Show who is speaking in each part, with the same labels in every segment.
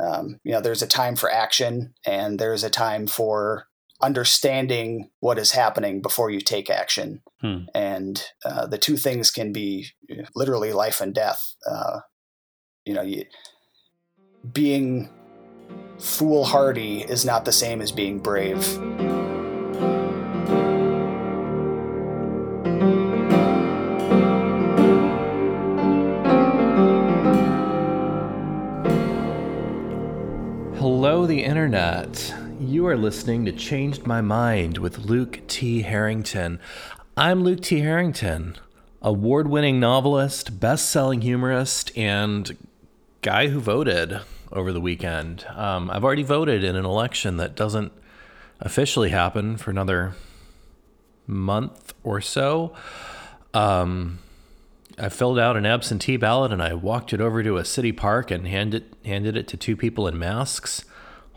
Speaker 1: um, you know, there's a time for action and there's a time for understanding what is happening before you take action.
Speaker 2: Hmm.
Speaker 1: And uh, the two things can be literally life and death. Uh, you know, you, being foolhardy is not the same as being brave.
Speaker 2: The internet. You are listening to Changed My Mind with Luke T. Harrington. I'm Luke T. Harrington, award winning novelist, best selling humorist, and guy who voted over the weekend. Um, I've already voted in an election that doesn't officially happen for another month or so. Um, I filled out an absentee ballot and I walked it over to a city park and handed handed it to two people in masks.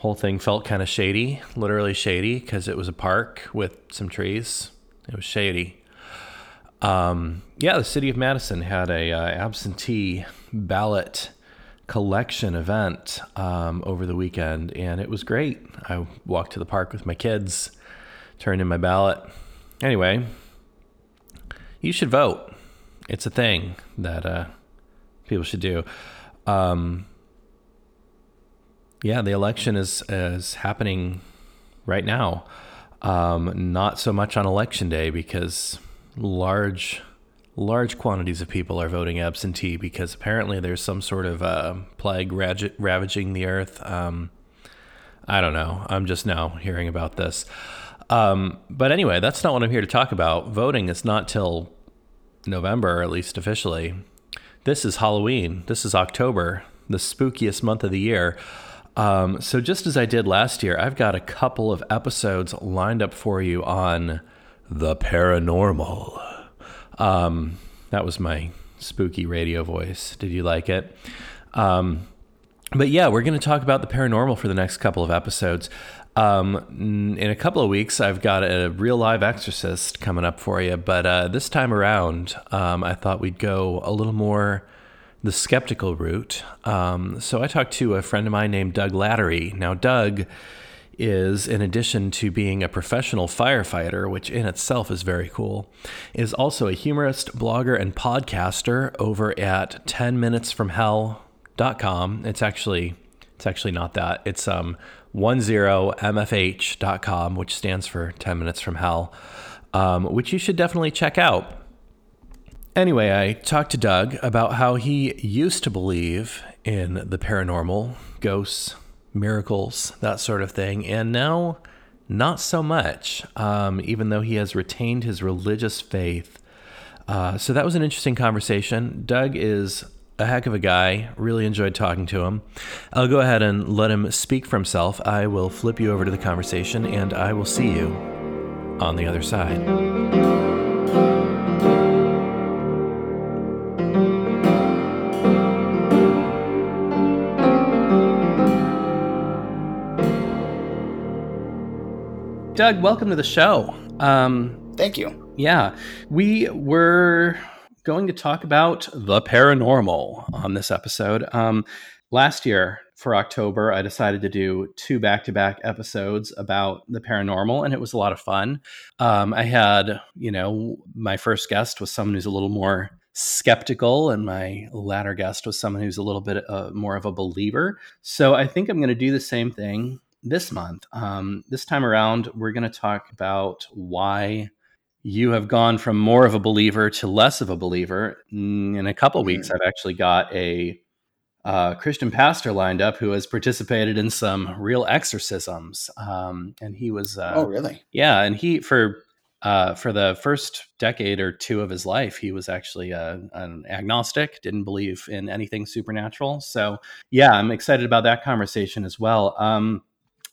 Speaker 2: Whole thing felt kind of shady, literally shady, because it was a park with some trees. It was shady. Um, yeah, the city of Madison had a uh, absentee ballot collection event um, over the weekend, and it was great. I walked to the park with my kids, turned in my ballot. Anyway, you should vote. It's a thing that uh, people should do. Um, yeah, the election is is happening right now. Um, not so much on election day because large large quantities of people are voting absentee because apparently there's some sort of uh, plague ravaging the earth. Um, I don't know. I'm just now hearing about this. Um, but anyway, that's not what I'm here to talk about. Voting is not till November, at least officially. This is Halloween. This is October, the spookiest month of the year. Um, so, just as I did last year, I've got a couple of episodes lined up for you on the paranormal. Um, that was my spooky radio voice. Did you like it? Um, but yeah, we're going to talk about the paranormal for the next couple of episodes. Um, in a couple of weeks, I've got a real live exorcist coming up for you. But uh, this time around, um, I thought we'd go a little more the skeptical route. Um, so I talked to a friend of mine named Doug Lattery. Now, Doug is, in addition to being a professional firefighter, which in itself is very cool, is also a humorist, blogger, and podcaster over at 10minutesfromhell.com. It's actually it's actually not that. It's um 10mfh.com, which stands for 10 minutes from hell, um, which you should definitely check out. Anyway, I talked to Doug about how he used to believe in the paranormal, ghosts, miracles, that sort of thing. And now, not so much, um, even though he has retained his religious faith. Uh, so that was an interesting conversation. Doug is a heck of a guy. Really enjoyed talking to him. I'll go ahead and let him speak for himself. I will flip you over to the conversation, and I will see you on the other side. Doug, welcome to the show.
Speaker 1: Um, Thank you.
Speaker 2: Yeah, we were going to talk about the paranormal on this episode. Um, last year for October, I decided to do two back to back episodes about the paranormal, and it was a lot of fun. Um, I had, you know, my first guest was someone who's a little more skeptical, and my latter guest was someone who's a little bit uh, more of a believer. So I think I'm going to do the same thing this month. Um, this time around, we're going to talk about why you have gone from more of a believer to less of a believer. Mm, in a couple mm-hmm. weeks, I've actually got a uh, Christian pastor lined up who has participated in some real exorcisms. Um, and he was, uh,
Speaker 1: oh, really?
Speaker 2: Yeah. And he, for, uh, for the first decade or two of his life, he was actually uh, an agnostic, didn't believe in anything supernatural. So, yeah, I'm excited about that conversation as well. Um,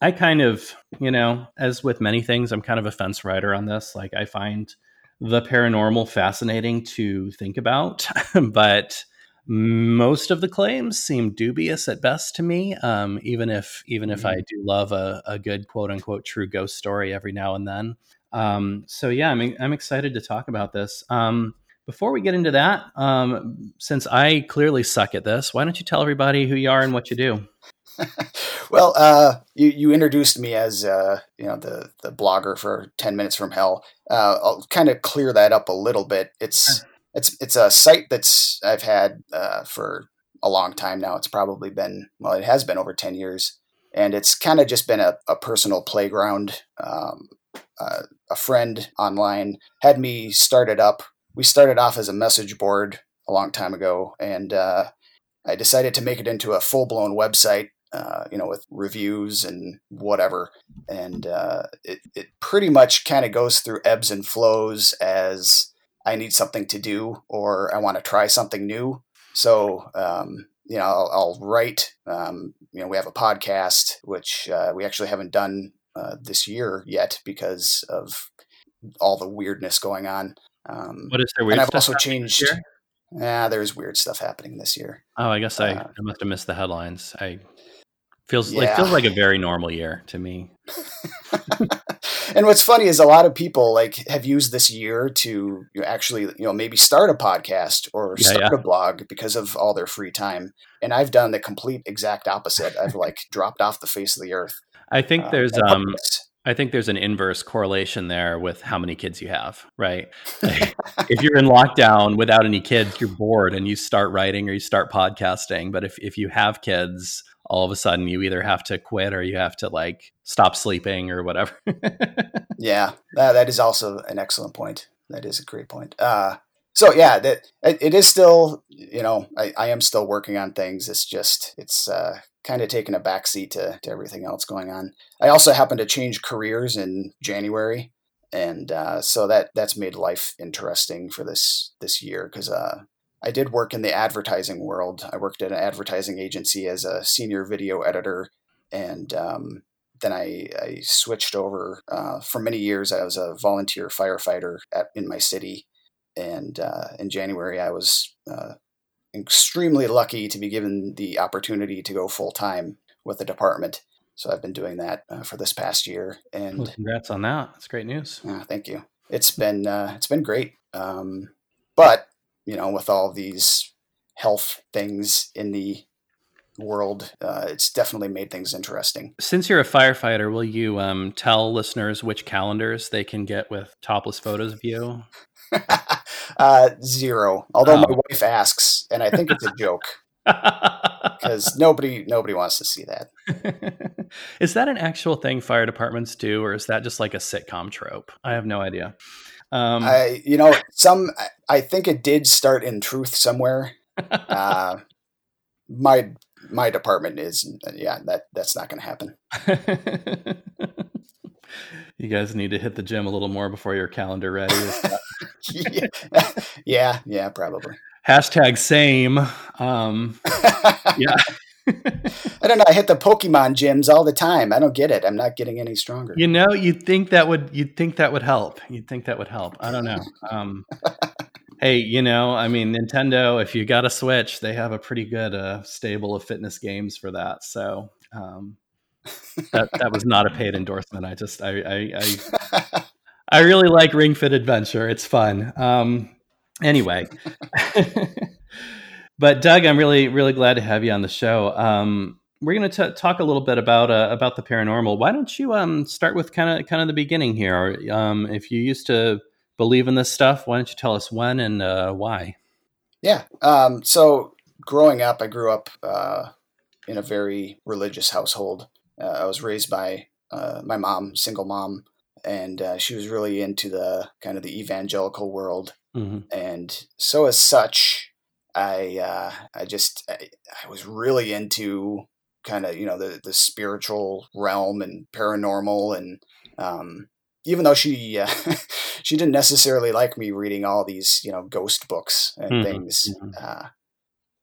Speaker 2: I kind of, you know, as with many things, I'm kind of a fence rider on this. Like, I find the paranormal fascinating to think about, but most of the claims seem dubious at best to me. Um, even if even if I mm-hmm. do love a, a good quote unquote true ghost story every now and then. Um, so yeah, I'm I'm excited to talk about this. Um, before we get into that, um, since I clearly suck at this, why don't you tell everybody who you are and what you do?
Speaker 1: well, uh, you you introduced me as uh, you know the the blogger for Ten Minutes from Hell. Uh, I'll kind of clear that up a little bit. It's it's it's a site that's I've had uh, for a long time now. It's probably been well, it has been over ten years, and it's kind of just been a, a personal playground. Um, uh, a friend online had me start it up. We started off as a message board a long time ago, and uh, I decided to make it into a full blown website. Uh, you know, with reviews and whatever, and uh, it it pretty much kind of goes through ebbs and flows as I need something to do or I want to try something new. So um, you know, I'll, I'll write. Um, you know, we have a podcast which uh, we actually haven't done uh, this year yet because of all the weirdness going on. Um,
Speaker 2: what is there weird?
Speaker 1: And I've also changed. Yeah, there's weird stuff happening this year.
Speaker 2: Oh, I guess I, uh, I must have missed the headlines. I feels yeah. like feels like a very normal year to me.
Speaker 1: and what's funny is a lot of people like have used this year to you know, actually you know maybe start a podcast or yeah, start yeah. a blog because of all their free time. And I've done the complete exact opposite. I've like dropped off the face of the earth.
Speaker 2: I think uh, there's um I think there's an inverse correlation there with how many kids you have, right? if you're in lockdown without any kids, you're bored and you start writing or you start podcasting. But if, if you have kids, all of a sudden you either have to quit or you have to like stop sleeping or whatever.
Speaker 1: yeah, that, that is also an excellent point. That is a great point. Uh, so yeah, that it, it is still, you know, I, I am still working on things. It's just, it's uh, kind of taken a backseat to, to everything else going on. I also happened to change careers in January, and uh, so that that's made life interesting for this this year because uh, I did work in the advertising world. I worked at an advertising agency as a senior video editor, and um, then I, I, switched over. Uh, for many years, I was a volunteer firefighter at, in my city, and uh, in January, I was uh, extremely lucky to be given the opportunity to go full time with the department. So I've been doing that uh, for this past year, and
Speaker 2: well, congrats on that. That's great news.
Speaker 1: thank you. It's been uh, it's been great, um, but you know, with all these health things in the world, uh, it's definitely made things interesting.
Speaker 2: Since you're a firefighter, will you um, tell listeners which calendars they can get with topless photos of you?
Speaker 1: uh, zero. Although oh. my wife asks, and I think it's a joke because nobody nobody wants to see that.
Speaker 2: is that an actual thing fire departments do, or is that just like a sitcom trope? I have no idea.
Speaker 1: Um, I, you know, some. I think it did start in truth somewhere. Uh, my my department is yeah that that's not going to happen.
Speaker 2: you guys need to hit the gym a little more before your calendar ready.
Speaker 1: yeah. yeah, yeah, probably.
Speaker 2: Hashtag same. Um, yeah.
Speaker 1: I don't know. I hit the Pokemon gyms all the time. I don't get it. I'm not getting any stronger.
Speaker 2: You know, you'd think that would you'd think that would help. You'd think that would help. I don't know. Um, hey, you know, I mean, Nintendo. If you got a Switch, they have a pretty good uh, stable of fitness games for that. So um, that that was not a paid endorsement. I just I I I, I really like Ring Fit Adventure. It's fun. Um, anyway. but Doug, I'm really really glad to have you on the show. Um, we're going to talk a little bit about uh, about the paranormal. Why don't you um, start with kind of kind of the beginning here? Or, um, if you used to believe in this stuff, why don't you tell us when and uh, why?
Speaker 1: Yeah. Um, so growing up, I grew up uh, in a very religious household. Uh, I was raised by uh, my mom, single mom, and uh, she was really into the kind of the evangelical world. Mm-hmm. And so, as such, I uh, I just I, I, was really into kind of you know the the spiritual realm and paranormal and um, even though she uh, she didn't necessarily like me reading all these you know ghost books and mm-hmm. things mm-hmm. Uh,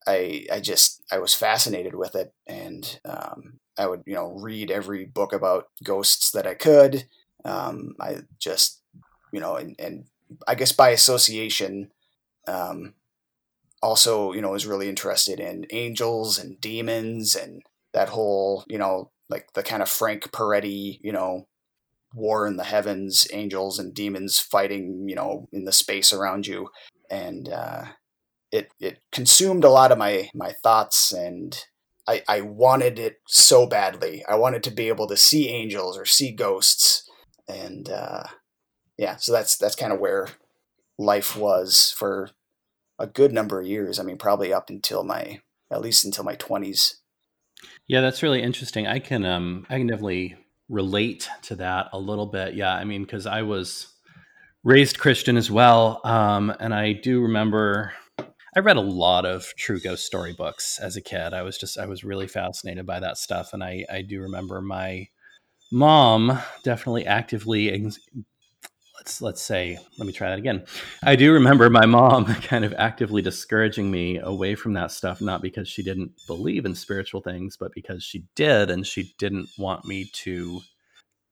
Speaker 1: I I just I was fascinated with it and um, I would you know read every book about ghosts that I could um, I just you know and, and I guess by association um, also you know was really interested in angels and demons and that whole you know like the kind of Frank Peretti you know war in the heavens angels and demons fighting you know in the space around you and uh, it it consumed a lot of my my thoughts and I, I wanted it so badly. I wanted to be able to see angels or see ghosts, and uh, yeah, so that's that's kind of where life was for a good number of years. I mean, probably up until my at least until my twenties.
Speaker 2: Yeah, that's really interesting. I can um I can definitely relate to that a little bit. Yeah, I mean, because I was raised Christian as well, um, and I do remember I read a lot of true ghost story books as a kid. I was just I was really fascinated by that stuff, and I I do remember my mom definitely actively let's let's say let me try that again. I do remember my mom kind of actively discouraging me away from that stuff, not because she didn't believe in spiritual things, but because she did, and she didn't want me to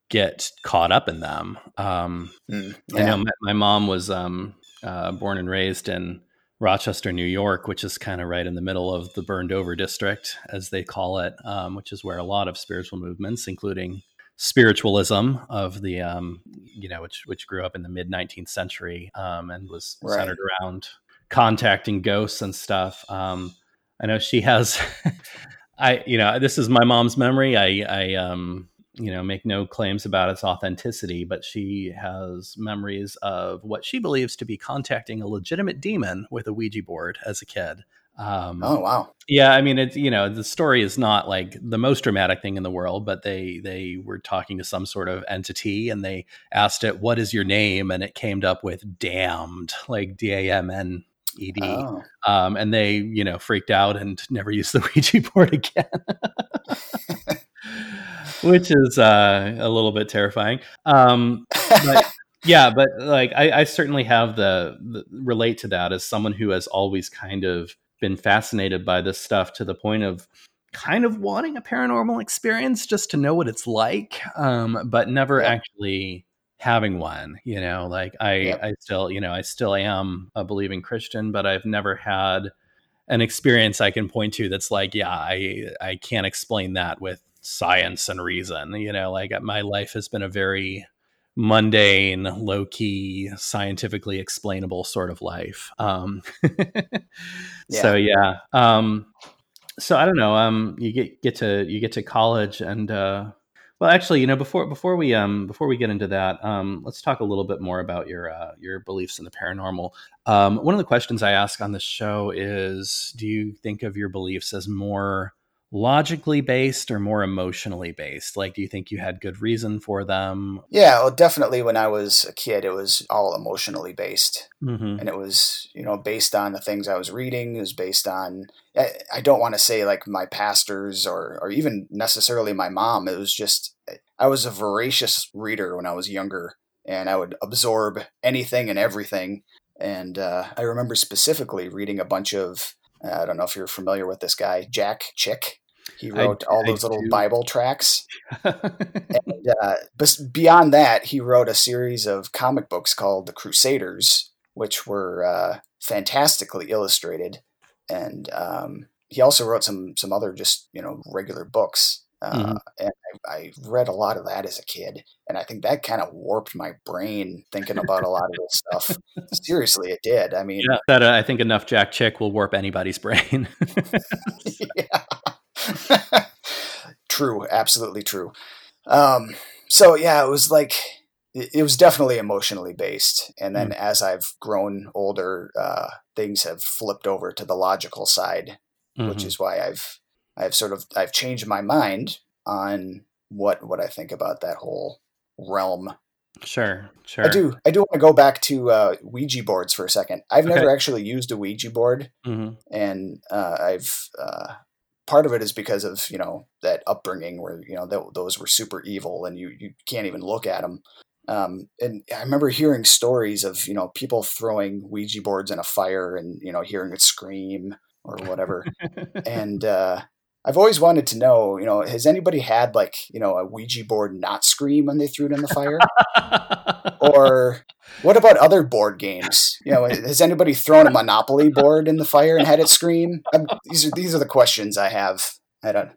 Speaker 2: get caught up in them. Um, mm, yeah. I know my, my mom was um, uh, born and raised in Rochester, New York, which is kind of right in the middle of the burned over district, as they call it, um, which is where a lot of spiritual movements, including spiritualism of the, um, you know, which which grew up in the mid 19th century um, and was right. centered around contacting ghosts and stuff. Um, I know she has, I, you know, this is my mom's memory. I, I, um, you know, make no claims about its authenticity, but she has memories of what she believes to be contacting a legitimate demon with a Ouija board as a kid.
Speaker 1: Um, oh wow!
Speaker 2: Yeah, I mean, it's you know, the story is not like the most dramatic thing in the world, but they they were talking to some sort of entity, and they asked it, "What is your name?" and it came up with "damned," like D A M N E D. Oh. Um, and they, you know, freaked out and never used the Ouija board again. which is uh, a little bit terrifying. Um, but, yeah, but like I, I certainly have the, the, relate to that as someone who has always kind of been fascinated by this stuff to the point of kind of wanting a paranormal experience just to know what it's like, um, but never yeah. actually having one. You know, like I, yeah. I still, you know, I still am a believing Christian, but I've never had an experience I can point to that's like, yeah, I I can't explain that with science and reason. You know, like my life has been a very mundane, low key, scientifically explainable sort of life. Um, yeah. So yeah. Um, so I don't know. Um, you get get to you get to college and uh, well, actually, you know, before before we um before we get into that, um, let's talk a little bit more about your uh, your beliefs in the paranormal. Um, one of the questions I ask on the show is, do you think of your beliefs as more logically based or more emotionally based? Like, do you think you had good reason for them?
Speaker 1: Yeah, well, definitely when I was a kid, it was all emotionally based. Mm-hmm. And it was, you know, based on the things I was reading. It was based on, I, I don't want to say like my pastors or, or even necessarily my mom. It was just, I was a voracious reader when I was younger and I would absorb anything and everything. And uh, I remember specifically reading a bunch of I don't know if you're familiar with this guy, Jack Chick. He wrote I, all those I little do. Bible tracts. and uh, but beyond that, he wrote a series of comic books called The Crusaders, which were uh, fantastically illustrated. And um, he also wrote some some other just you know regular books. Uh, mm-hmm. And I, I, read a lot of that as a kid, and I think that kind of warped my brain thinking about a lot of this stuff. Seriously, it did. I mean,
Speaker 2: yeah, that uh, I think enough Jack Chick will warp anybody's brain.
Speaker 1: true, absolutely true. Um, so yeah, it was like it, it, was definitely emotionally based, and then mm-hmm. as I've grown older, uh, things have flipped over to the logical side, mm-hmm. which is why I've I've sort of I've changed my mind on what what I think about that whole realm.
Speaker 2: Sure, sure.
Speaker 1: I do. I do want to go back to uh, Ouija boards for a second. I've okay. never actually used a Ouija board, mm-hmm. and uh, I've uh, part of it is because of you know that upbringing where you know th- those were super evil, and you you can't even look at them. Um, and I remember hearing stories of you know people throwing Ouija boards in a fire and you know hearing it scream or whatever, and uh, I've always wanted to know, you know, has anybody had like, you know, a Ouija board not scream when they threw it in the fire? or what about other board games? You know, has anybody thrown a Monopoly board in the fire and had it scream? I'm, these are these are the questions I have. I don't.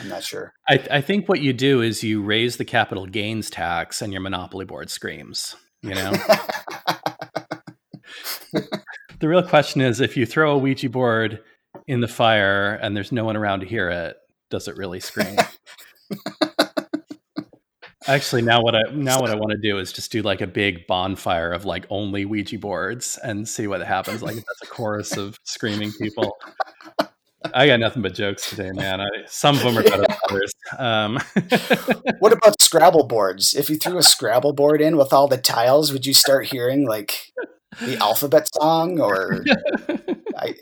Speaker 1: I'm not sure.
Speaker 2: I, I think what you do is you raise the capital gains tax and your Monopoly board screams. You know. the real question is if you throw a Ouija board in the fire and there's no one around to hear it, does it really scream? Actually, now what I now what I want to do is just do like a big bonfire of like only Ouija boards and see what happens. Like if that's a chorus of screaming people. I got nothing but jokes today, man. I, some of them are better than others. Um,
Speaker 1: what about Scrabble boards? If you threw a Scrabble board in with all the tiles, would you start hearing like the alphabet song or I,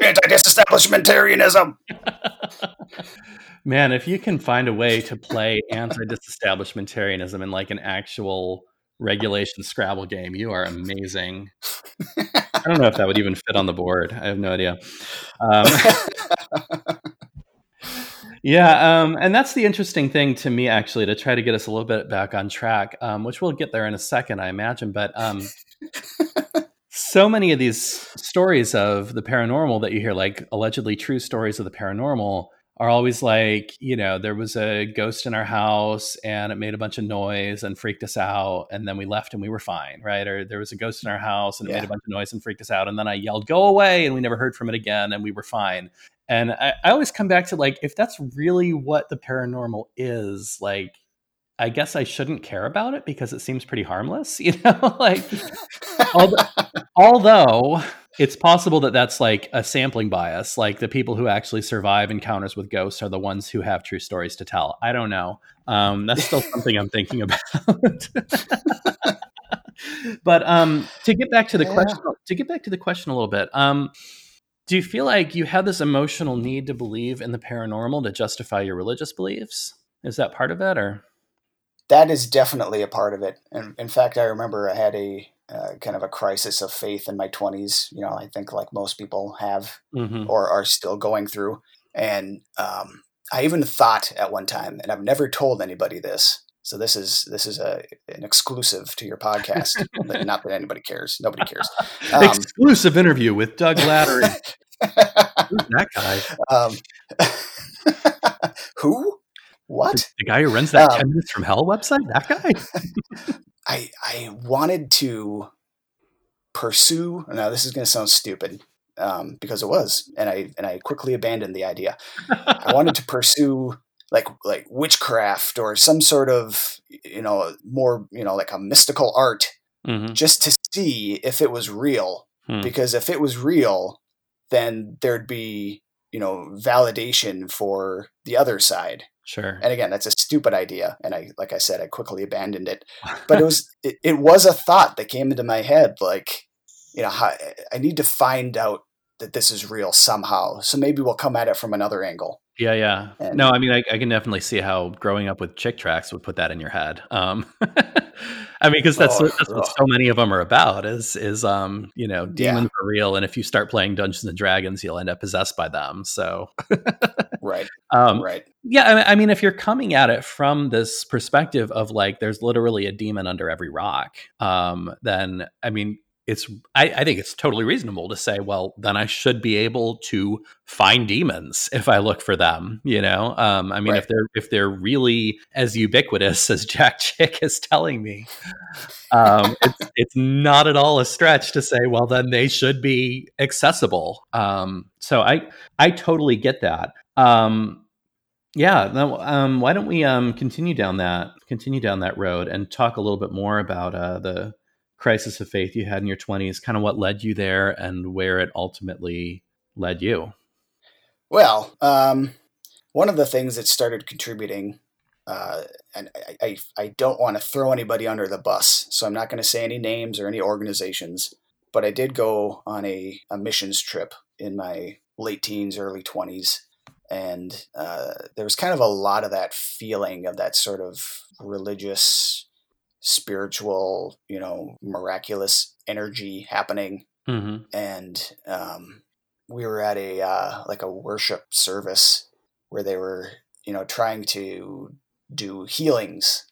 Speaker 1: anti-disestablishmentarianism?
Speaker 2: Man, if you can find a way to play anti-disestablishmentarianism in like an actual regulation Scrabble game, you are amazing. I don't know if that would even fit on the board. I have no idea. Um, yeah, um, and that's the interesting thing to me, actually, to try to get us a little bit back on track, um, which we'll get there in a second, I imagine. But um, so many of these stories of the paranormal that you hear, like allegedly true stories of the paranormal, are always like, you know, there was a ghost in our house and it made a bunch of noise and freaked us out. And then we left and we were fine, right? Or there was a ghost in our house and it yeah. made a bunch of noise and freaked us out. And then I yelled, go away. And we never heard from it again and we were fine. And I, I always come back to like, if that's really what the paranormal is, like, I guess I shouldn't care about it because it seems pretty harmless, you know? like, although, although it's possible that that's like a sampling bias. Like the people who actually survive encounters with ghosts are the ones who have true stories to tell. I don't know. Um, that's still something I'm thinking about. but um, to get back to the yeah. question, to get back to the question a little bit, um, do you feel like you have this emotional need to believe in the paranormal to justify your religious beliefs? Is that part of it, or?
Speaker 1: That is definitely a part of it. And in fact, I remember I had a uh, kind of a crisis of faith in my 20s. You know, I think like most people have mm-hmm. or are still going through. And um, I even thought at one time, and I've never told anybody this. So this is this is a an exclusive to your podcast. Not that anybody cares. Nobody cares.
Speaker 2: Um, exclusive interview with Doug Lattery. Who's that guy?
Speaker 1: Um, who? What? The,
Speaker 2: the, guy who runs that um, 10 minutes from hell website? That guy?
Speaker 1: I I wanted to pursue. Now this is going to sound stupid um, because it was, and I and I quickly abandoned the idea. I wanted to pursue like like witchcraft or some sort of you know more you know like a mystical art mm-hmm. just to see if it was real hmm. because if it was real then there'd be you know validation for the other side
Speaker 2: Sure.
Speaker 1: And again, that's a stupid idea, and I, like I said, I quickly abandoned it. But it was, it, it, was a thought that came into my head, like, you know, how, I need to find out that this is real somehow. So maybe we'll come at it from another angle.
Speaker 2: Yeah, yeah. And, no, I mean, I, I, can definitely see how growing up with Chick tracts would put that in your head. Um, I mean, because that's, oh, that's what so many of them are about is is um you know demons yeah. are real, and if you start playing Dungeons and Dragons, you'll end up possessed by them. So
Speaker 1: right, um, right,
Speaker 2: yeah. I mean, if you're coming at it from this perspective of like there's literally a demon under every rock, um, then I mean, it's I, I, think it's totally reasonable to say, well, then I should be able to find demons if I look for them. You know, um, I mean, right. if they're if they're really as ubiquitous as Jack Chick is telling me, um, it's it's not at all a stretch to say, well, then they should be accessible. Um, so I I totally get that. Um, yeah, um, why don't we um, continue down that continue down that road and talk a little bit more about uh, the crisis of faith you had in your 20s, kind of what led you there and where it ultimately led you?
Speaker 1: Well, um, one of the things that started contributing, uh, and I, I, I don't want to throw anybody under the bus, so I'm not going to say any names or any organizations, but I did go on a, a missions trip in my late teens, early 20s. And uh, there was kind of a lot of that feeling of that sort of religious spiritual, you know, miraculous energy happening. Mm-hmm. And um, we were at a uh, like a worship service where they were, you know, trying to do healings,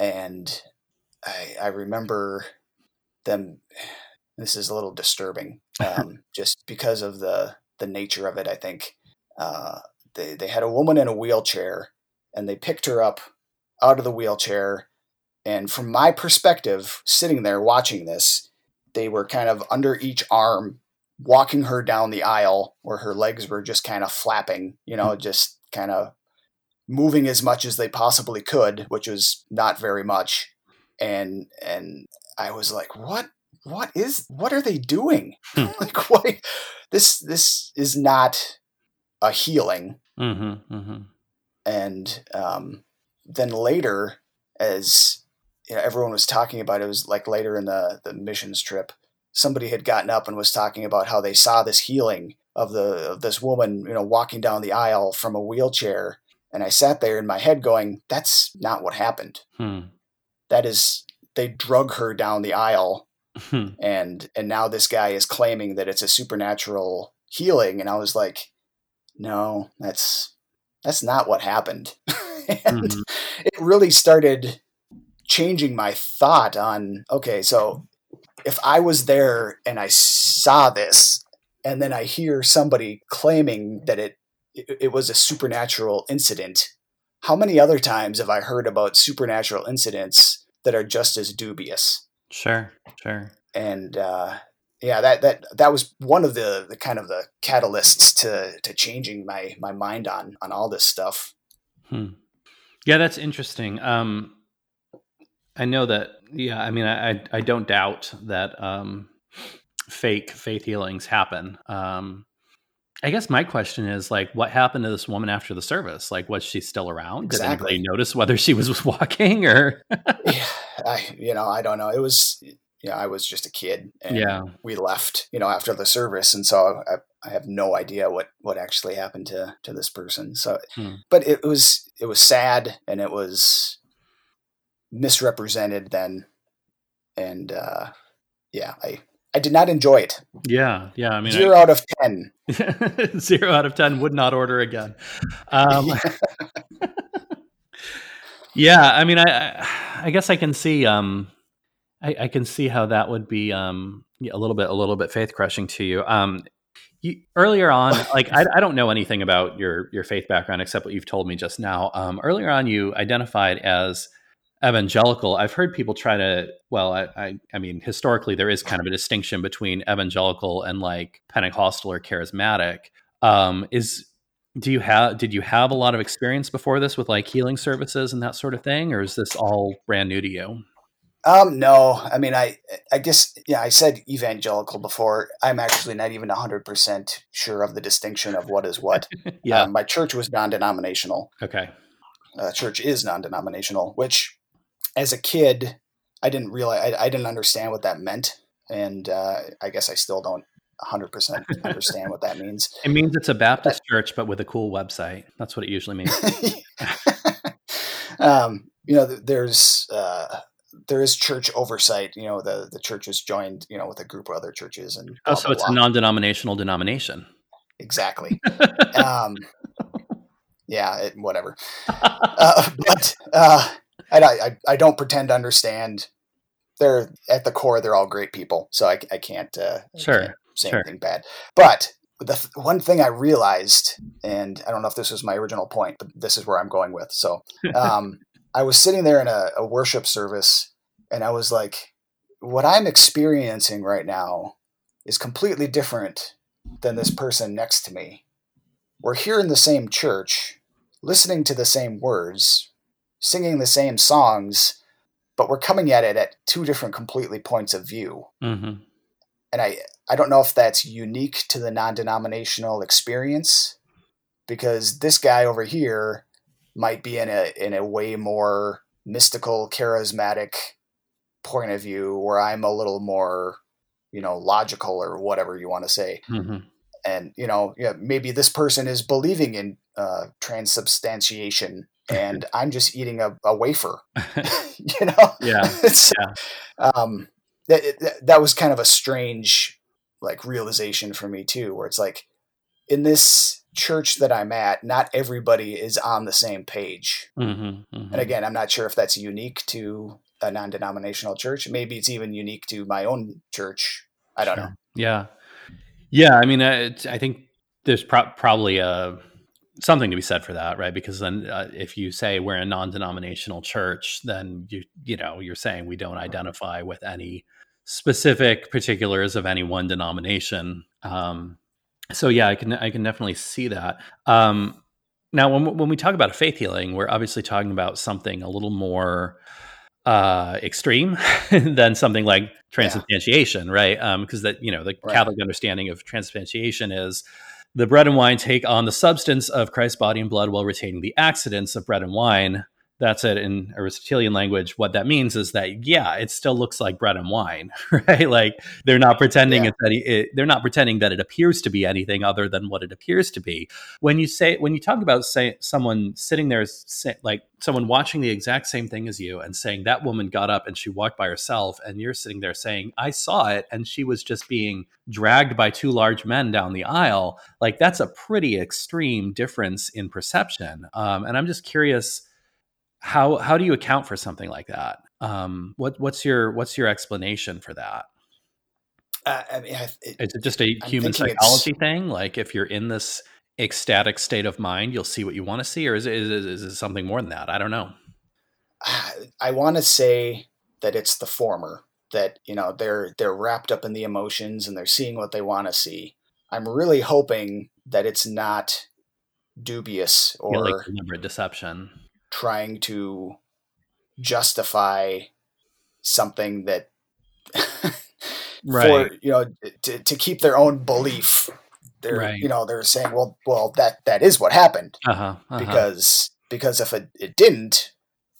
Speaker 1: and I, I remember them. This is a little disturbing, um, just because of the the nature of it. I think uh, they they had a woman in a wheelchair, and they picked her up out of the wheelchair and from my perspective, sitting there watching this, they were kind of under each arm, walking her down the aisle where her legs were just kind of flapping, you know, just kind of moving as much as they possibly could, which was not very much. And and I was like, what what is what are they doing?
Speaker 2: Hmm.
Speaker 1: like what this this is not a healing.
Speaker 2: Mm-hmm, mm-hmm.
Speaker 1: And um, then later, as you know, everyone was talking about it, it was like later in the the missions trip, somebody had gotten up and was talking about how they saw this healing of the of this woman, you know, walking down the aisle from a wheelchair. And I sat there in my head going, that's not what happened.
Speaker 2: Hmm.
Speaker 1: That is they drug her down the aisle
Speaker 2: Hmm.
Speaker 1: and and now this guy is claiming that it's a supernatural healing and I was like, no, that's that's not what happened. and
Speaker 2: Mhm.
Speaker 1: it really started changing my thought on okay, so if I was there and I saw this and then I hear somebody claiming that it it, was a supernatural incident, how many other times have I heard about supernatural incidents that are just as dubious?
Speaker 2: Sure, sure.
Speaker 1: and uh, yeah, that that that was one of the, the kind of the catalysts to to changing my my mind on on all this stuff.
Speaker 2: Hmm. Yeah, that's interesting. Um, I know that. Yeah, I mean, I I, don't doubt that um, fake faith healings happen. Um, I guess my question is like, what happened to this woman after the service? Like, was she still around? Did
Speaker 1: Exactly.
Speaker 2: anybody notice whether she was walking or?
Speaker 1: yeah, I you know I don't know. It was yeah, I was just a kid, and
Speaker 2: Yeah.
Speaker 1: we left you know after the service, and so I, I have no idea what what actually happened to to this person. So,
Speaker 2: Hmm.
Speaker 1: but it was it was sad, and it was misrepresented then, and uh, yeah, I I did not enjoy it.
Speaker 2: Yeah, yeah. I mean,
Speaker 1: Zero out of ten.
Speaker 2: Zero out of ten would not order again. Um, yeah, I mean, I, I, I guess I can see, um, I, I can see how that would be um, a little bit, a little bit faith crushing to you. Um, you earlier on, like I, I don't know anything about your your faith background except what you've told me just now. Um, earlier on, you identified as evangelical. I've heard people try to, well, I, I, I mean, historically there is kind of a distinction between evangelical and like Pentecostal or charismatic. Um, is do you have did you have a lot of experience before this with like healing services and that sort of thing, or is this all brand new to you?
Speaker 1: Um, no, I mean, I, I guess, yeah, I said evangelical before. I'm actually not even hundred percent sure of the distinction of what is what.
Speaker 2: Yeah.
Speaker 1: Um, my church was non-denominational.
Speaker 2: okay.
Speaker 1: Uh, church is non-denominational, which, as a kid, I didn't realize. I, I didn't understand what that meant, and uh, I guess I still don't hundred percent understand what that means.
Speaker 2: It means it's a Baptist church, but with a cool website. That's what it usually means.
Speaker 1: um, you know, there's uh, there is church oversight. You know, the the church is joined, you know, with a group of other churches, and
Speaker 2: Oh,
Speaker 1: blah,
Speaker 2: so
Speaker 1: blah,
Speaker 2: it's a non-denominational denomination.
Speaker 1: exactly. um, yeah, it, whatever. Uh, but uh, I, I I don't pretend to understand. They're at the core. They're all great people, so I, I can't uh,
Speaker 2: Sure,
Speaker 1: can't say
Speaker 2: sure.
Speaker 1: anything bad. But the th- one thing I realized, and I don't know if this was my original point, but this is where I'm going with. So um, I was sitting there in a, a worship service, and I was like, "What I'm experiencing right now is completely different than this person next to me. We're here in the same church, listening to the same words, singing the same songs, but we're coming at it at two different completely points of view.
Speaker 2: hmm
Speaker 1: And I I don't know if that's unique to the non-denominational experience because this guy over here might be in a in a way more mystical, charismatic point of view where I'm a little more, you know, logical or whatever you want to say.
Speaker 2: Hmm
Speaker 1: and you know yeah, maybe this person is believing in uh, transubstantiation and i'm just eating a, a wafer you know?
Speaker 2: Yeah,
Speaker 1: It's-
Speaker 2: yeah.
Speaker 1: um that, that, that was kind of a strange like realization for me too where it's like in this church that i'm at not everybody is on the same page.
Speaker 2: Hmm
Speaker 1: and again i'm not sure if that's unique to a non-denominational church. Maybe it's even unique to my own church. I don't know.
Speaker 2: Yeah, yeah. I mean, it's, I think there's pro- probably a something to be said for that, right? Because then, uh, if you say we're a non-denominational church, then you you know you're saying we don't identify with any specific particulars of any one denomination. Um, so yeah, I can I can definitely see that. Um, Now, when when we talk about a faith healing, we're obviously talking about something a little more uh, extreme than something like transubstantiation, yeah. right? Because um, that you know the right. Catholic understanding of transubstantiation is the bread and wine take on the substance of Christ's body and blood while retaining the accidents of bread and wine that's it in Aristotelian language. What that means is that yeah, it still looks like bread and wine, right? Like they're not pretending yeah. it's any, it, they're not pretending that it appears to be anything other than what it appears to be. When you say when you talk about say someone sitting there, say, like someone watching the exact same thing as you and saying that woman got up and she walked by herself, and you're sitting there saying I saw it and she was just being dragged by two large men down the aisle. Like that's a pretty extreme difference in perception. Um, and I'm just curious how how do you account for something like that? Um, what what's your what's your explanation for that?
Speaker 1: Uh, I mean,
Speaker 2: it, is it just a I'm human psychology thing? Like if you're in this ecstatic state of mind, you'll see what you want to see, or is it, is is it something more than that? I don't know.
Speaker 1: I want to say that it's the former. That you know they're they're wrapped up in the emotions and they're seeing what they want to see. I'm really hoping that it's not dubious or
Speaker 2: yeah, like deliberate deception
Speaker 1: trying to justify something that right. for you know to, to keep their own belief they're right. you know they're saying well well that that is what happened uh-huh, uh-huh. because because if it, it didn't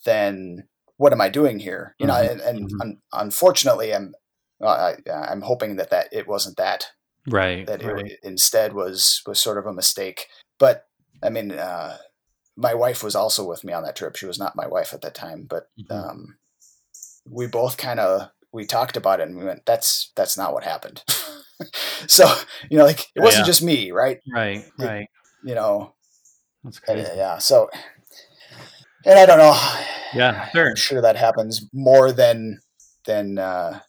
Speaker 1: then what am i doing here you mm-hmm. know and, and mm-hmm. un- unfortunately i'm I, i'm hoping that that it wasn't that
Speaker 2: right
Speaker 1: that
Speaker 2: right.
Speaker 1: it instead was was sort of a mistake but i mean uh my wife was also with me on that trip. She was not my wife at that time, but mm-hmm. um, we both kind of we talked about it and we went, "That's that's not what happened." so you know, like it wasn't yeah. just me, right?
Speaker 2: Right, it, right.
Speaker 1: You know, that's crazy. yeah. So, and I don't know.
Speaker 2: Yeah, sure.
Speaker 1: I'm sure that happens more than than uh,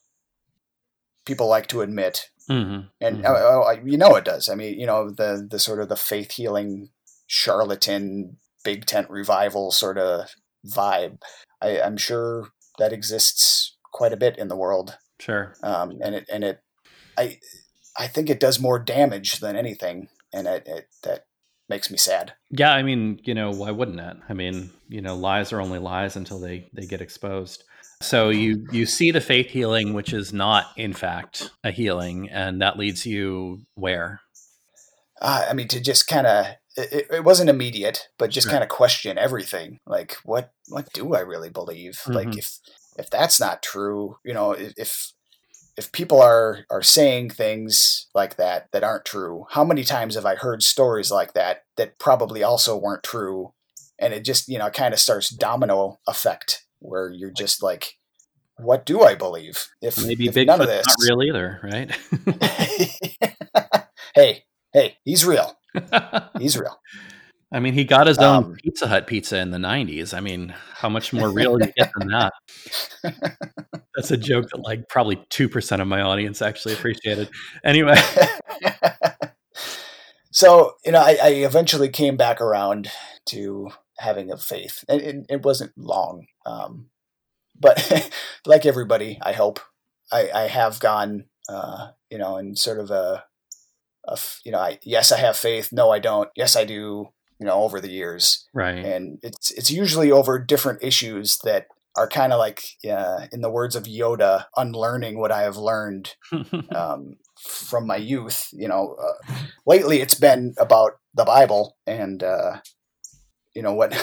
Speaker 1: people like to admit. Mm-hmm. And mm-hmm. Oh, oh, you know it does. I mean, you know the the sort of the faith healing charlatan big tent revival sort of vibe. I, am sure that exists quite a bit in the world.
Speaker 2: Sure.
Speaker 1: Um, and it and it, I, I think it does more damage than anything, and it, it that makes me sad.
Speaker 2: Yeah, I mean, you know, why wouldn't it? I mean, you know, lies are only lies until they they get exposed. So you you see the faith healing, which is not in fact a healing, and that leads you where?
Speaker 1: Uh, I mean, to just kind of it, it wasn't immediate, but just kind of question everything. Like, what what do I really believe? Mm-hmm. Like, if if that's not true, you know, if if people are are saying things like that that aren't true, how many times have I heard stories like that that probably also weren't true? And it just you know kind of starts domino effect where you're just like, what do I believe?
Speaker 2: If maybe if none of this not real either, right?
Speaker 1: hey, hey, he's real. He's real.
Speaker 2: I mean, he got his own um, Pizza Hut pizza in the '90s. I mean, how much more real do you get than that? That's a joke that like probably two percent of my audience actually appreciated. Anyway,
Speaker 1: so you know, I, I, eventually came back around to having a faith, and it, it wasn't long, um, but like everybody, I hope I, I have gone, uh, you know, in sort of a of you know I, yes i have faith. No i don't. Yes i do you know over the years.
Speaker 2: Right.
Speaker 1: And it's it's usually over different issues that are kind of like uh, in the words of yoda unlearning what i have learned um, from my youth you know uh, lately it's been about the bible and uh, you know what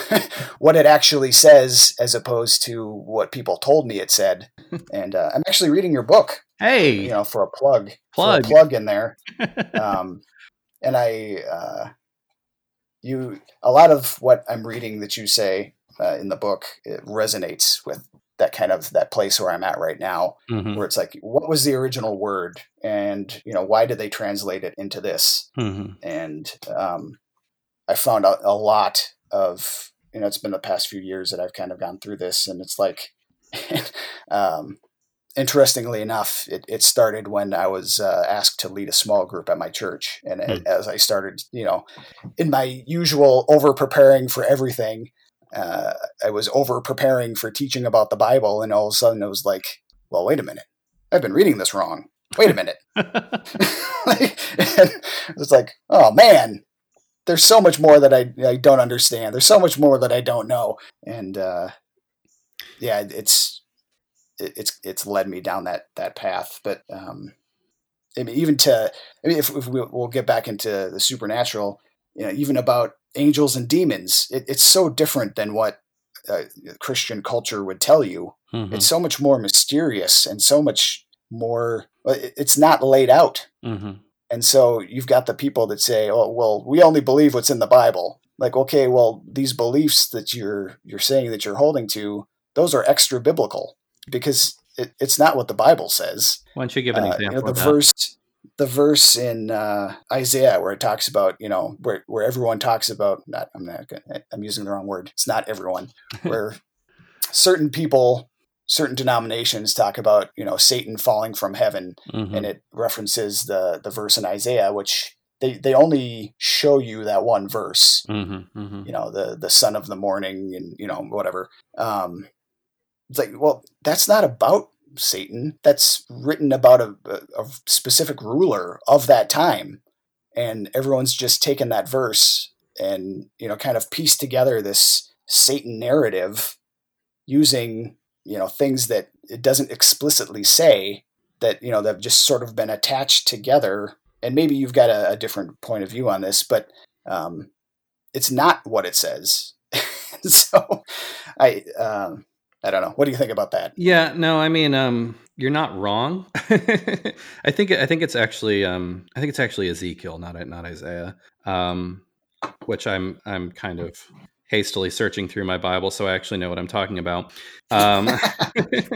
Speaker 1: what it actually says as opposed to what people told me it said and uh, i'm actually reading your book
Speaker 2: Hey,
Speaker 1: you know, for a plug,
Speaker 2: plug,
Speaker 1: a plug in there. um, and I, uh, you, a lot of what I'm reading that you say uh, in the book it resonates with that kind of that place where I'm at right now, mm-hmm. where it's like, what was the original word, and you know, why did they translate it into this? Mm-hmm. And um, I found out a lot of, you know, it's been the past few years that I've kind of gone through this, and it's like. um, interestingly enough, it, it started when I was uh, asked to lead a small group at my church. And mm. as I started, you know, in my usual over preparing for everything, uh, I was over preparing for teaching about the Bible. And all of a sudden it was like, well, wait a minute. I've been reading this wrong. Wait a minute. it's like, oh man, there's so much more that I, I don't understand. There's so much more that I don't know, and uh, yeah, it's it, it's it's led me down that that path. But um, I mean, even to I mean, if, if we, will get back into the supernatural, you know, even about angels and demons, it, it's so different than what uh, Christian culture would tell you. Mm-hmm. It's so much more mysterious and so much more. It's not laid out. Mm-hmm. And so you've got the people that say, "Oh, well, we only believe what's in the Bible." Like, okay, well, these beliefs that you're you're saying that you're holding to, those are extra biblical because it, it's not what the Bible says.
Speaker 2: Why don't you give an example? Uh, you know,
Speaker 1: the verse, the verse in uh, Isaiah where it talks about, you know, where where everyone talks about. Not, I'm not. I'm using the wrong word. It's not everyone. where certain people certain denominations talk about you know Satan falling from heaven, mm-hmm. and it references the the verse in Isaiah, which they they only show you that one verse. Mm-hmm, mm-hmm. You know the the son of the morning, and you know whatever. Um, it's like well, that's not about Satan. That's written about a, a specific ruler of that time, and everyone's just taken that verse and you know kind of pieced together this Satan narrative using you know things that it doesn't explicitly say that you know they've just sort of been attached together. And maybe you've got a, a different point of view on this but um, it's not what it says. So i um, i don't know. What do you think about that?
Speaker 2: Yeah no i mean um, you're not wrong. I think i think it's actually um, i think it's actually ezekiel not not isaiah um, which i'm i'm kind of hastily searching through my Bible, so I actually know what I'm talking about. Um,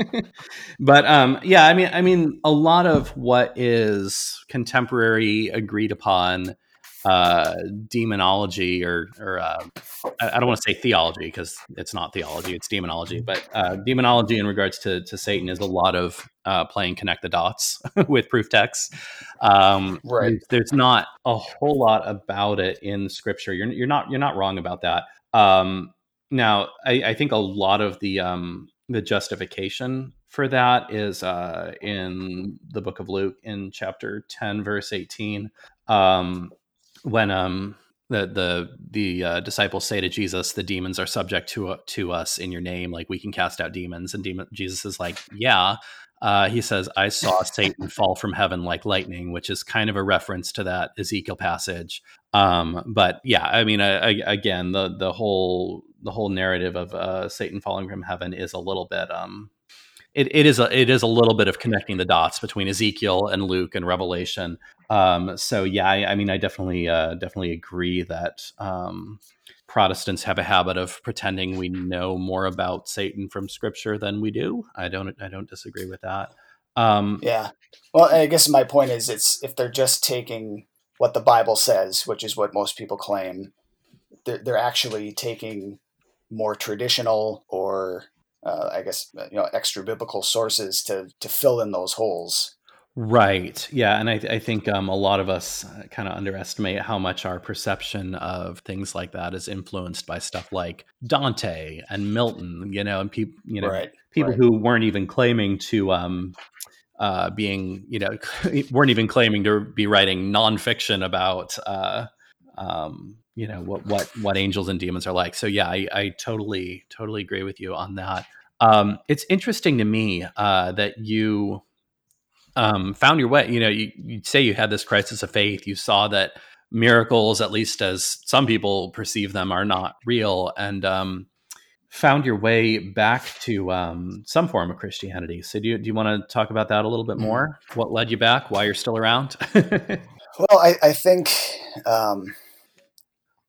Speaker 2: but um, yeah, I mean, I mean, a lot of what is contemporary agreed upon uh, demonology or, or uh, I, don't want to say theology because it's not theology, it's demonology. But uh, demonology in regards to, to Satan is a lot of uh, playing connect the dots with proof texts. Um, right. There's not a whole lot about it in Scripture. You're, you're not you're not wrong about that. Um, now, I, I, think a lot of the um, the justification for that is uh, in the book of Luke in chapter ten, verse eighteen, um, when um, the the the uh, disciples say to Jesus, "The demons are subject to uh, to us in your name, like we can cast out demons." And demon, Jesus is like, "Yeah." Uh, he says, "I saw Satan fall from heaven like lightning," which is kind of a reference to that Ezekiel passage. Um, but yeah, I mean, I, I, again, the the whole the whole narrative of uh, Satan falling from heaven is a little bit. Um, it, it is a it is a little bit of connecting the dots between Ezekiel and Luke and Revelation. Um, so yeah, I, I, mean, I definitely uh, definitely agree that um, Protestants have a habit of pretending we know more about Satan from Scripture than we do. I don't I don't disagree with that.
Speaker 1: Um, yeah. Well, I guess my point is, it's if they're just taking what the Bible says, which is what most people claim, they're, they're actually taking more traditional or uh, I guess you know extra biblical sources to to fill in those holes.
Speaker 2: Right. Yeah, and I, I think um, a lot of us uh, kind of underestimate how much our perception of things like that is influenced by stuff like Dante and Milton. You know, and people, you know, right, people right. who weren't even claiming to um, uh, being, you know, weren't even claiming to be writing nonfiction about, uh, um, you know, what what what angels and demons are like. So yeah, I, I totally totally agree with you on that. Um, it's interesting to me uh, that you um, found your way. You know, you, you say you had this crisis of faith. You saw that miracles, at least as some people perceive them, are not real, and um, found your way back to um, some form of Christianity. So, do you, do you want to talk about that a little bit mm-hmm. more? Mm. What led you back? Why you're still around?
Speaker 1: well, I, I think um,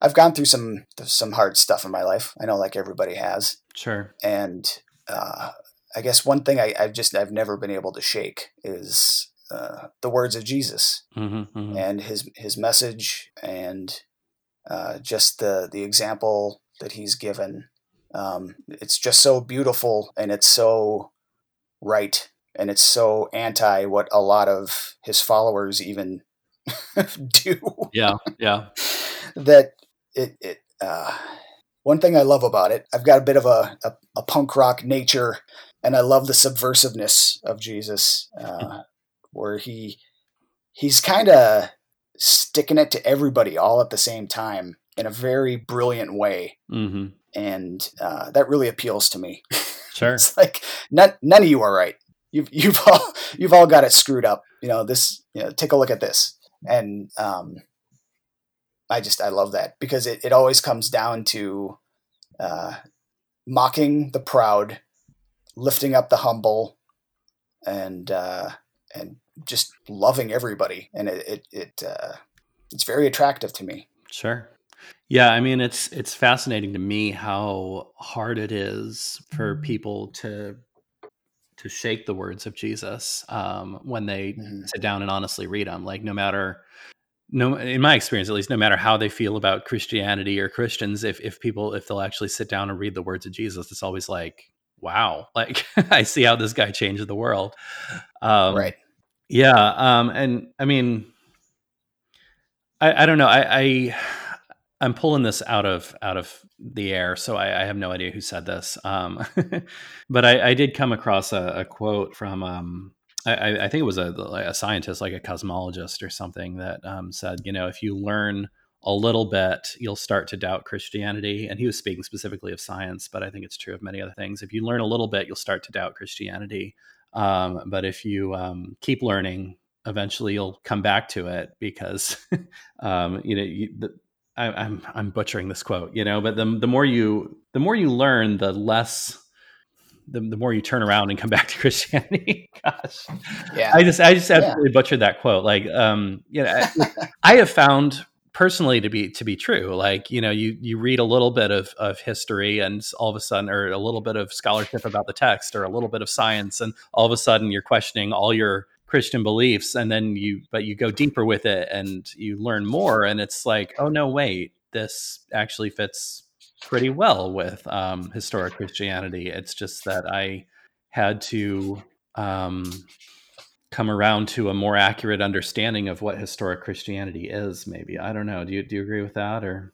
Speaker 1: I've gone through some some hard stuff in my life. I know, like everybody has.
Speaker 2: Sure.
Speaker 1: And uh, I guess one thing I, have just I've never been able to shake is uh, the words of Jesus mm-hmm, mm-hmm. and his his message and uh, just the the example that he's given um, it's just so beautiful and it's so right and it's so anti what a lot of his followers even do.
Speaker 2: Yeah, yeah.
Speaker 1: that it it uh, one thing I love about it, I've got a bit of a, a, a punk rock nature, and I love the subversiveness of Jesus, uh, where he he's kind of sticking it to everybody all at the same time in a very brilliant way.
Speaker 2: Mm-hmm.
Speaker 1: And uh, that really appeals to me.
Speaker 2: Sure.
Speaker 1: it's like none, none of you are right. You've, you've all, you've all got it screwed up. You know, this, you know, take a look at this. And, um, I just, I love that because it, it always comes down to, uh, mocking the proud, lifting up the humble, and, uh, and just loving everybody. And it, it, it uh, it's very attractive to me.
Speaker 2: Sure. Yeah, I mean it's it's fascinating to me how hard it is for
Speaker 1: Mm-hmm.
Speaker 2: people to to shake the words of Jesus um, when they
Speaker 1: Mhm.
Speaker 2: sit down and honestly read them. Like no matter no in my experience at least no matter how they feel about Christianity or Christians if if people if they'll actually sit down and read the words of Jesus it's always like wow like I see how this guy changed the world. Um,
Speaker 1: right.
Speaker 2: yeah, um, and I mean, I, I don't know. I, I I'm pulling this out of out of the air, so I, I have no idea who said this. Um, but I, I did come across a, a quote from um, I, I think it was a, a scientist, like a cosmologist or something, that um, said, you know, if you learn a little bit, you'll start to doubt Christianity. And he was speaking specifically of science, but I think it's true of many other things. If you learn a little bit, you'll start to doubt Christianity. Um, but if you um, keep learning, eventually you'll come back to it because, um, you know, you, the, I, I'm I'm butchering this quote, you know, but the the more you the more you learn, the less the, the more you turn around and come back to Christianity. Gosh,
Speaker 1: Yeah.
Speaker 2: I just I just absolutely butchered that quote. Like, um, you know, I, I have found personally to be to be true. Like, you know, you you read a little bit of of history, and all of a sudden, or a little bit of scholarship about the text, or a little bit of science, and all of a sudden, you're questioning all your Christian beliefs, and then you but you go deeper with it, and you learn more, and it's like, oh no, wait, this actually fits pretty well with um, historic Christianity. It's just that I had to um, come around to a more accurate understanding of what historic Christianity is. Maybe I don't know. Do you do you agree with that or?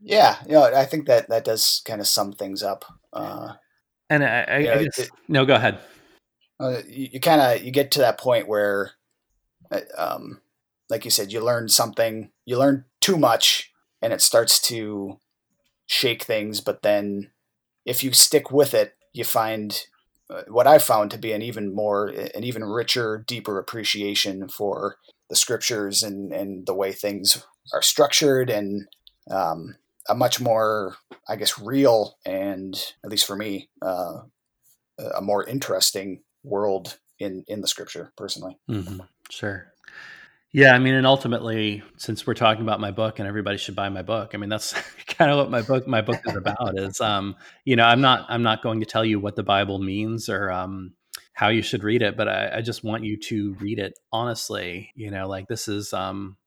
Speaker 1: Yeah, you know, I think that that does kind of sum things up. Uh,
Speaker 2: And I, I,
Speaker 1: Yeah,
Speaker 2: I guess,
Speaker 1: it-
Speaker 2: no, go ahead.
Speaker 1: Uh, you, you kind of you get to that point where, uh, um, like you said, you learn something, you learn too much, and it starts to shake things. But then, if you stick with it, you find uh, what I found to be an even more, an even richer, deeper appreciation for the scriptures and and the way things are structured and um, a much more, I guess, real and at least for me, uh, a more interesting world in in the scripture. Personally,
Speaker 2: hmm Sure. Yeah, I mean, and ultimately, since we're talking about my book and everybody should buy my book, I mean, that's kind of what my book my book is about. Is um, you know, I'm not I'm not going to tell you what the Bible means or um, how you should read it, but I, I just want you to read it honestly. You know, like this is um,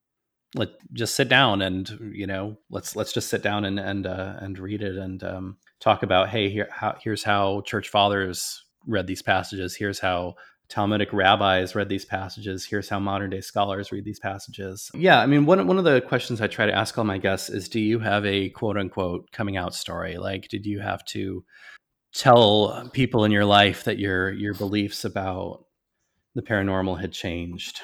Speaker 2: let just sit down and you know let's let's just sit down and and uh, and read it and um, talk about hey here how here's how church fathers read these passages. Here's how Talmudic rabbis read these passages. Here's how modern day scholars read these passages. Yeah, I mean, one, one of the questions I try to ask all my guests is Do you have a quote unquote coming out story? Like, did you have to tell people in your life that your your beliefs about the paranormal had changed?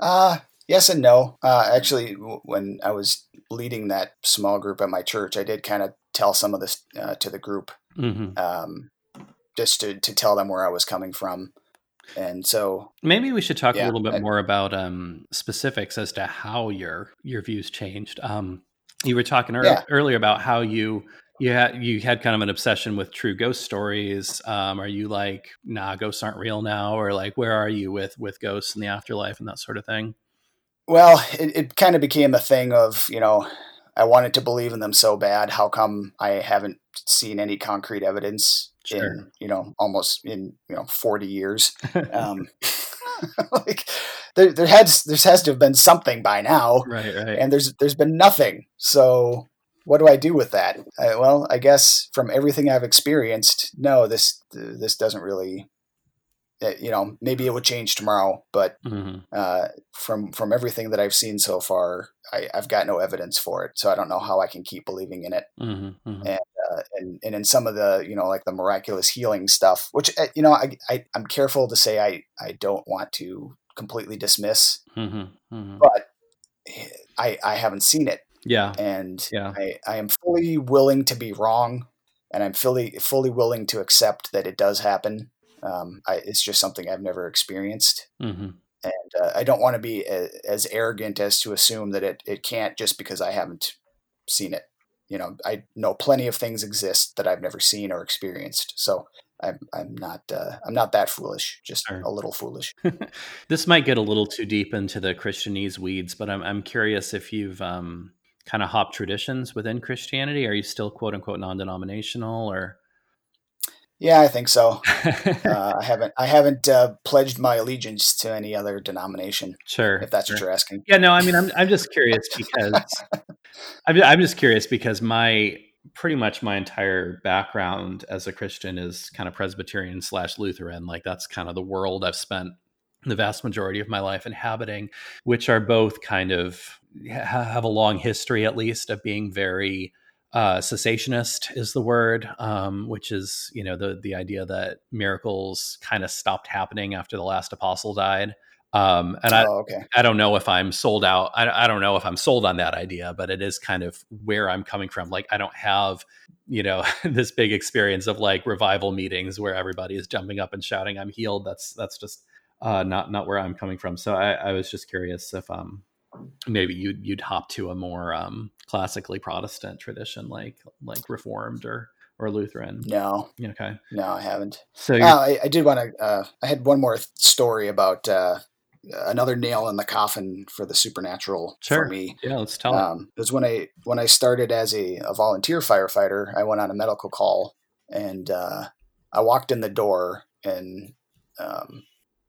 Speaker 1: uh yes and no. Uh, actually, w- when I was leading that small group at my church, I did kind of tell some of this uh, to the group,
Speaker 2: hmm
Speaker 1: um, just to to tell them where I was coming from, and so
Speaker 2: Maybe we should talk a little bit
Speaker 1: I-
Speaker 2: more about um, specifics as to how your your views changed. Um, you were talking ear-
Speaker 1: Yeah.
Speaker 2: earlier about how you you had you had kind of an obsession with true ghost stories. Um, are you like, nah, ghosts aren't real now, or like, where are you with with ghosts in the afterlife and that sort of thing?
Speaker 1: Well, it, it kind of became a thing of, you know, I wanted to believe in them so bad. How come I haven't seen any concrete evidence
Speaker 2: Sure.
Speaker 1: in, you know, almost in, you know, 40 years? Um, like there, there has, there has to have been something by now
Speaker 2: right, right.
Speaker 1: and there's, there's been nothing. So what do I do with that? I, well, I guess from everything I've experienced, no, this, this doesn't really, you know, maybe it would change tomorrow, but
Speaker 2: hmm
Speaker 1: uh, from from everything that I've seen so far, I, I've got no evidence for it, so I don't know how I can keep believing in it.
Speaker 2: hmm hmm
Speaker 1: Uh, and and in some of the you know like the miraculous healing stuff, which uh, you know I, I I'm careful to say I I don't want to completely dismiss.
Speaker 2: Mm-hmm. Mm-hmm.
Speaker 1: But I I haven't seen it,
Speaker 2: Yeah.
Speaker 1: and
Speaker 2: Yeah.
Speaker 1: I, I am fully willing to be wrong, and I'm fully fully willing to accept that it does happen. Um, I, it's just something I've never experienced,
Speaker 2: Mm-hmm.
Speaker 1: and uh, I don't want to be a, as arrogant as to assume that it, it can't just because I haven't seen it. You know, I know plenty of things exist that I've never seen or experienced, so I'm I'm not uh, I'm not that foolish, just a little foolish.
Speaker 2: this might get a little too deep into the Christianese weeds, but I'm I'm curious if you've um, kind of hopped traditions within Christianity. Are you still quote unquote non-denominational or?
Speaker 1: Yeah, I think so. Uh, I haven't I haven't uh, pledged my allegiance to any other denomination,
Speaker 2: sure.
Speaker 1: if that's what you're asking.
Speaker 2: Yeah, no, I mean, I'm I'm just curious because I'm I'm just curious because my pretty much my entire background as a Christian is kind of Presbyterian slash Lutheran. Like that's kind of the world I've spent the vast majority of my life inhabiting, which are both kind of have a long history at least of being very uh, cessationist is the word, um, which is you know the the idea that miracles kind of stopped happening after the last apostle died. Um, and I,
Speaker 1: oh, okay.
Speaker 2: I don't know if I'm sold out. I, I don't know if I'm sold on that idea, but it is kind of where I'm coming from. Like, I don't have, you know, this big experience of like revival meetings where everybody is jumping up and shouting, "I'm healed." That's that's just uh, not not where I'm coming from. So I, I was just curious if um maybe you'd you'd hop to a more um classically Protestant tradition like like Reformed or or Lutheran.
Speaker 1: No,
Speaker 2: Okay,
Speaker 1: no, I haven't.
Speaker 2: so
Speaker 1: I, I did want to. Uh, I had one more story about uh, another nail in the coffin for the supernatural
Speaker 2: Sure.
Speaker 1: for me.
Speaker 2: yeah, let's tell it.
Speaker 1: Um, it was when I when I started as a, a volunteer firefighter. I went on a medical call, and uh, I walked in the door, and um,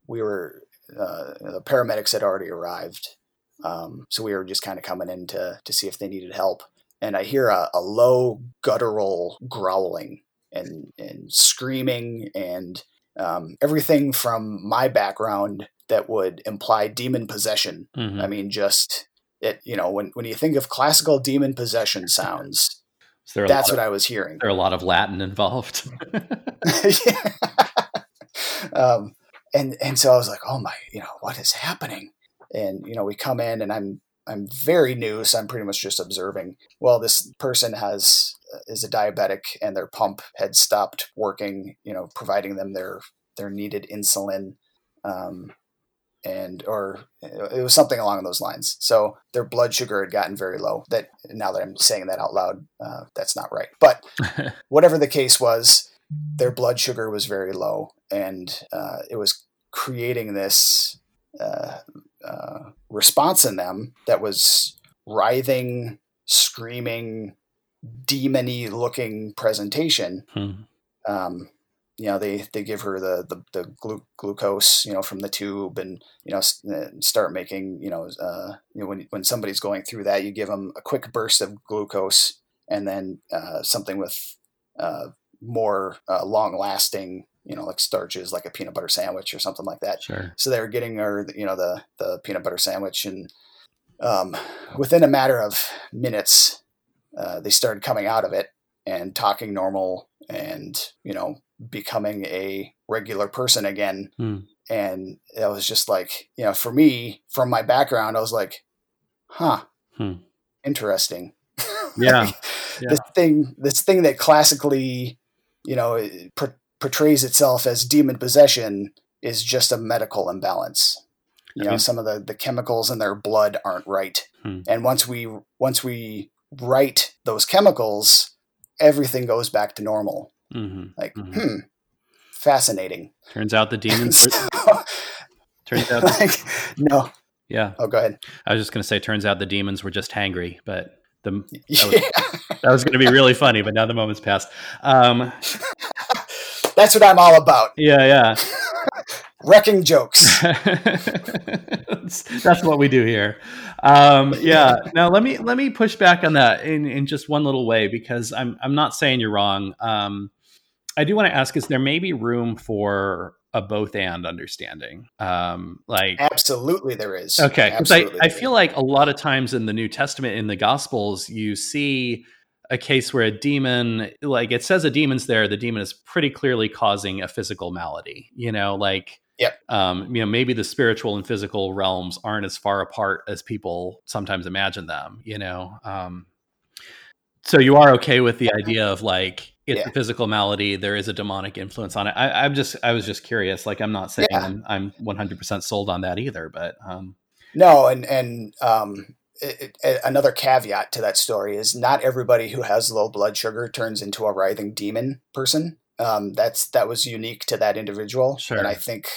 Speaker 1: we were uh, the paramedics had already arrived, um, so we were just kind of coming in to to see if they needed help. And I hear a, a low guttural growling and and screaming and um, everything from my background that would imply demon possession
Speaker 2: Mhm.
Speaker 1: I mean, just it. You know, when when you think of classical demon possession sounds,
Speaker 2: Is there a
Speaker 1: that's
Speaker 2: lot of,
Speaker 1: what I was hearing.
Speaker 2: there are a lot of Latin involved.
Speaker 1: um, and and so I was like, oh my, you know, what is happening? And you know, we come in, and I'm I'm very new, so I'm pretty much just observing. Well, this person has uh, is a diabetic, and their pump had stopped working. You know, providing them their their needed insulin. Um, and or it was something along those lines. So their blood sugar had gotten very low. That now that I'm saying that out loud, uh, that's not right. But whatever the case was, their blood sugar was very low, and uh, it was creating this uh, uh, response in them that was writhing, screaming, demony looking presentation.
Speaker 2: Hmm.
Speaker 1: Um, you know, they, they give her the the, the glu- glucose, you know, from the tube, and you know, s- uh, start making, you know, uh, you know, when when somebody's going through that, you give them a quick burst of glucose, and then uh, something with uh, more uh, long lasting, you know, like starches, like a peanut butter sandwich or something like that.
Speaker 2: Sure.
Speaker 1: So they were getting her, you know, the the peanut butter sandwich, and um, within a matter of minutes, uh, they started coming out of it and talking normal, and you know, becoming a regular person again.
Speaker 2: Hmm.
Speaker 1: And it was just like, you know, for me, from my background, I was like, huh,
Speaker 2: Hmm.
Speaker 1: interesting.
Speaker 2: Yeah.
Speaker 1: Like,
Speaker 2: Yeah.
Speaker 1: This thing, this thing that classically, you know, portrays itself as demon possession is just a medical imbalance. You know, some of the, the chemicals in their blood aren't right.
Speaker 2: Hmm.
Speaker 1: And once we once we right those chemicals, everything goes back to normal.
Speaker 2: hmm
Speaker 1: Like,
Speaker 2: Mhm.
Speaker 1: hmm, fascinating.
Speaker 2: Turns out the demons. Turns out,
Speaker 1: like, no.
Speaker 2: yeah.
Speaker 1: Oh, go ahead.
Speaker 2: I was just going to say, turns out the demons were just hangry, but the
Speaker 1: Yeah.
Speaker 2: that was going to be really funny. But now the moment's passed. Um,
Speaker 1: That's what I'm all about.
Speaker 2: yeah, yeah.
Speaker 1: Wrecking jokes.
Speaker 2: that's, what we do here. Um, yeah. Now let me let me push back on that in, in just one little way because I'm I'm not saying you're wrong. Um, I do want to ask: Is there maybe room for a both and understanding? Um, like
Speaker 1: Absolutely, there is.
Speaker 2: Okay, because I, I feel like a lot of times in the New Testament, in the Gospels, you see a case where a demon, like it says a demon's there, the demon is pretty clearly causing a physical malady. You know, like
Speaker 1: Yep.
Speaker 2: Um, you know, maybe the spiritual and physical realms aren't as far apart as people sometimes imagine them. You know, um, so you are okay with the idea of like it's
Speaker 1: Yeah.
Speaker 2: a physical malady. There is a demonic influence on it. I, I'm just, I was just curious. Like, I'm not saying
Speaker 1: Yeah.
Speaker 2: I'm, I'm 100% sold on that either, but um,
Speaker 1: No, and and um, it, it, another caveat to that story is not everybody who has low blood sugar turns into a writhing demon person. Um, that's that was unique to that individual,
Speaker 2: Sure.
Speaker 1: and I think